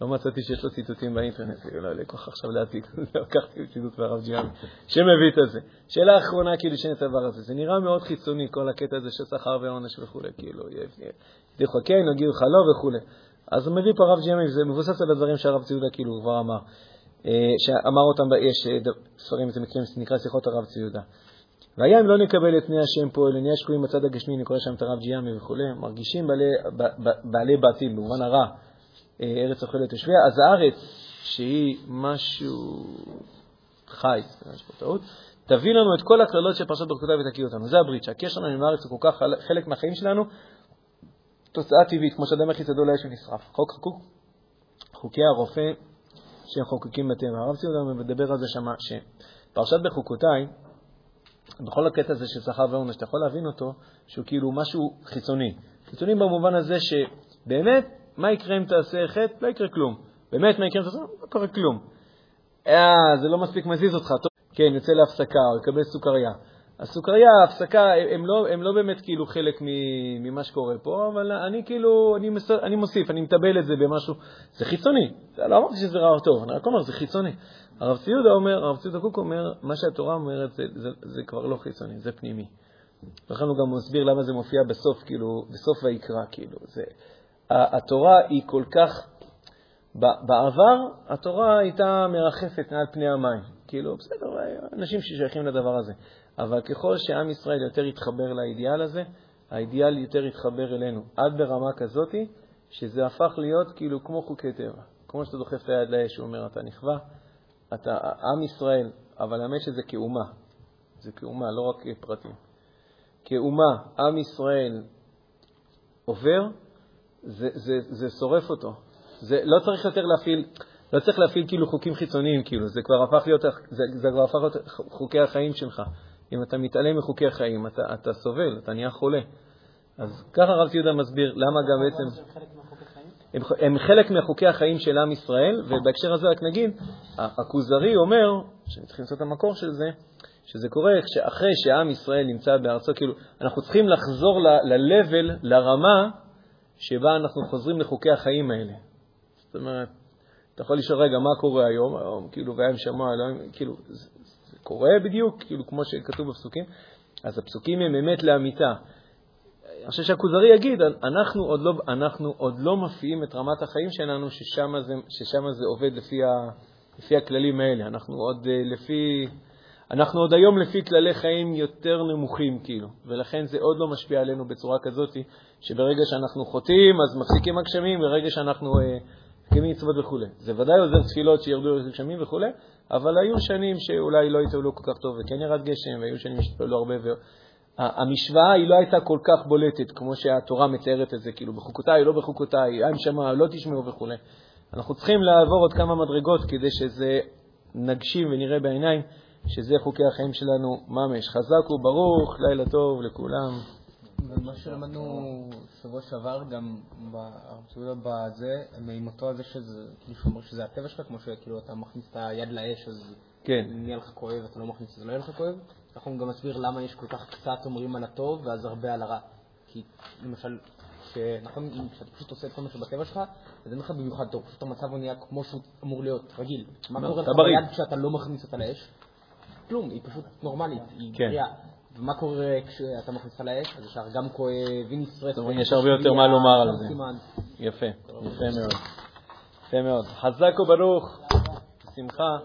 Speaker 2: לא מצאתי שיש לו ציטוטים באינטרנט, לא היה לי כוח עכשיו להציג, לקחתי ציטוט מהרב ג'יאמי, שמביא את זה. שאלה אחרונה, כאילו, שאין את הדבר הזה. זה נראה מאוד חיצוני, כל הקטע הזה של שכר ועונש וכו', כאילו, ידיחו כן, יגידו לך לא וכו'. אז הוא מביא פה הרב ג'יאמי, וזה מבוסס על הדברים שהרב ציודה כאילו כבר אמר. אה, שאמר אותם, יש אה, ספרים, זה מקרים, נקרא שיחות הרב ציודה. והיה אם לא נקבל את פני השם פה, אלא נהיה שקועים בצד הגשמי, אני קורא שם את הרב ג'יאמי וכו', מרגישים בעלי, בעלי בעתיד, במובן הרע, אה, ארץ אוכלת יושביה, אז הארץ, שהיא משהו חי, יש פה טעות, תביא לנו את כל הקללות של פרשת ברכותיו ותקיא אותנו. זה הברית, שהקשר שלנו עם הארץ הוא כל כך חלק מהחיים שלנו, תוצאה טבעית, כמו שאדם יחיד ידו לאש ונשרף. חוק חקוק, חוקי הרופא שהם חוקקים בטבע. הרב ציון מדבר על זה שמה, שפרשת בחוקותיי, בכל הקטע הזה של שכר ועונש, אתה יכול להבין אותו שהוא כאילו משהו חיצוני. חיצוני במובן הזה שבאמת מה יקרה אם תעשה חטא? לא יקרה כלום. באמת, מה יקרה אם תעשה? לא קורה כלום. אה, זה לא מספיק מזיז אותך, טוב, כן, יוצא להפסקה, או יקבל סוכריה. הסוכריה, ההפסקה, הם לא, הם לא באמת כאילו חלק ממה שקורה פה, אבל אני כאילו, אני, מס, אני מוסיף, אני מטבל את זה במשהו, זה חיצוני. לא אמרתי שזה רע או טוב, אני רק אומר, זה חיצוני. הרב ציודה אומר, הרב ציודה קוק אומר, מה שהתורה אומרת זה, זה, זה כבר לא חיצוני, זה פנימי. לכן הוא גם מסביר למה זה מופיע בסוף, כאילו, בסוף ויקרא, כאילו. זה, התורה היא כל כך, בעבר התורה הייתה מרחפת מעל פני המים. כאילו, בסדר, אנשים ששייכים לדבר הזה. אבל ככל שעם ישראל יותר יתחבר לאידיאל הזה, האידיאל יותר יתחבר אלינו, עד ברמה כזאתי, שזה הפך להיות כאילו כמו חוקי טבע. כמו שאתה דוחף את היד לאש, הוא אומר, אתה נכווה, אתה עם ישראל, אבל האמת שזה כאומה. זה כאומה, לא רק פרטים. כאומה, עם ישראל עובר, זה, זה, זה שורף אותו. זה, לא צריך יותר להפעיל, לא צריך להפעיל כאילו חוקים חיצוניים, כאילו, זה כבר הפך להיות, זה, זה כבר הפך להיות חוקי החיים שלך. אם אתה מתעלם מחוקי החיים, אתה, אתה סובל, אתה נהיה חולה. אז ככה הרב ציודה מסביר למה גם בעצם... הם, הם חלק מחוקי החיים של עם ישראל, ובהקשר הזה רק נגיד, הכוזרי אומר, שאני צריך למצוא את המקור של זה, שזה קורה אחרי שעם ישראל נמצא בארצו, כאילו, אנחנו צריכים לחזור ל-level, לרמה שבה אנחנו חוזרים לחוקי החיים האלה. זאת אומרת, אתה יכול לשאול, רגע, מה קורה היום? היום, כאילו, והיה שמוע, אלוהים, כאילו, קורה בדיוק, כאילו, כמו שכתוב בפסוקים. אז הפסוקים הם אמת לאמיתה. אני חושב שהכוזרי יגיד, אנחנו עוד לא, אנחנו עוד לא מפיעים את רמת החיים שלנו, ששם זה, ששם זה עובד לפי, ה, לפי הכללים האלה. אנחנו עוד אה, לפי... אנחנו עוד היום לפי כללי חיים יותר נמוכים, כאילו, ולכן זה עוד לא משפיע עלינו בצורה כזאת, שברגע שאנחנו חוטאים, אז מפסיקים הגשמים, ברגע שאנחנו אה, מקיימים אה, מצוות וכו'. זה ודאי עוזר תפילות שירדו לגשמים וכו', אבל היו שנים שאולי לא התפעלו כל כך טוב וכן ירד גשם, והיו שנים שהתפעלו הרבה. ו... המשוואה היא לא הייתה כל כך בולטת, כמו שהתורה מתארת את זה, כאילו בחוקותיי, לא בחוקותיי, עם שמע, לא תשמעו וכו'. אנחנו צריכים לעבור עוד כמה מדרגות כדי שזה נגשים ונראה בעיניים שזה חוקי החיים שלנו ממש. חזק וברוך, לילה טוב לכולם.
Speaker 1: ומה שלמדנו שבוע שעבר, גם בהרצאות בזה, מאימתו הזה שזה, כאילו שאומר שזה הטבע שלך, כמו שכאילו אתה מכניס את היד לאש, אז
Speaker 2: כן.
Speaker 1: נהיה לך כואב, אתה לא מכניס, אז לא יהיה לך כואב. אנחנו גם נסביר למה יש כל כך קצת אומרים על הטוב, ואז הרבה על הרע. כי למשל, נכון, כשאתה פשוט עושה את כל מה שבטבע שלך, אז אין לך במיוחד טוב, פשוט המצב הוא נהיה כמו שהוא אמור להיות, רגיל. מה קורה לך ביד כשאתה לא מכניס אותה לאש? כלום, היא פשוט נורמלית, היא
Speaker 2: כן.
Speaker 1: בריאה. ומה קורה כשאתה מכניס אותה לאש? אז ישר גם נשרפת.
Speaker 2: יש הרבה יותר מה לומר על זה. יפה, יפה מאוד. יפה מאוד. חזק וברוך, בשמחה.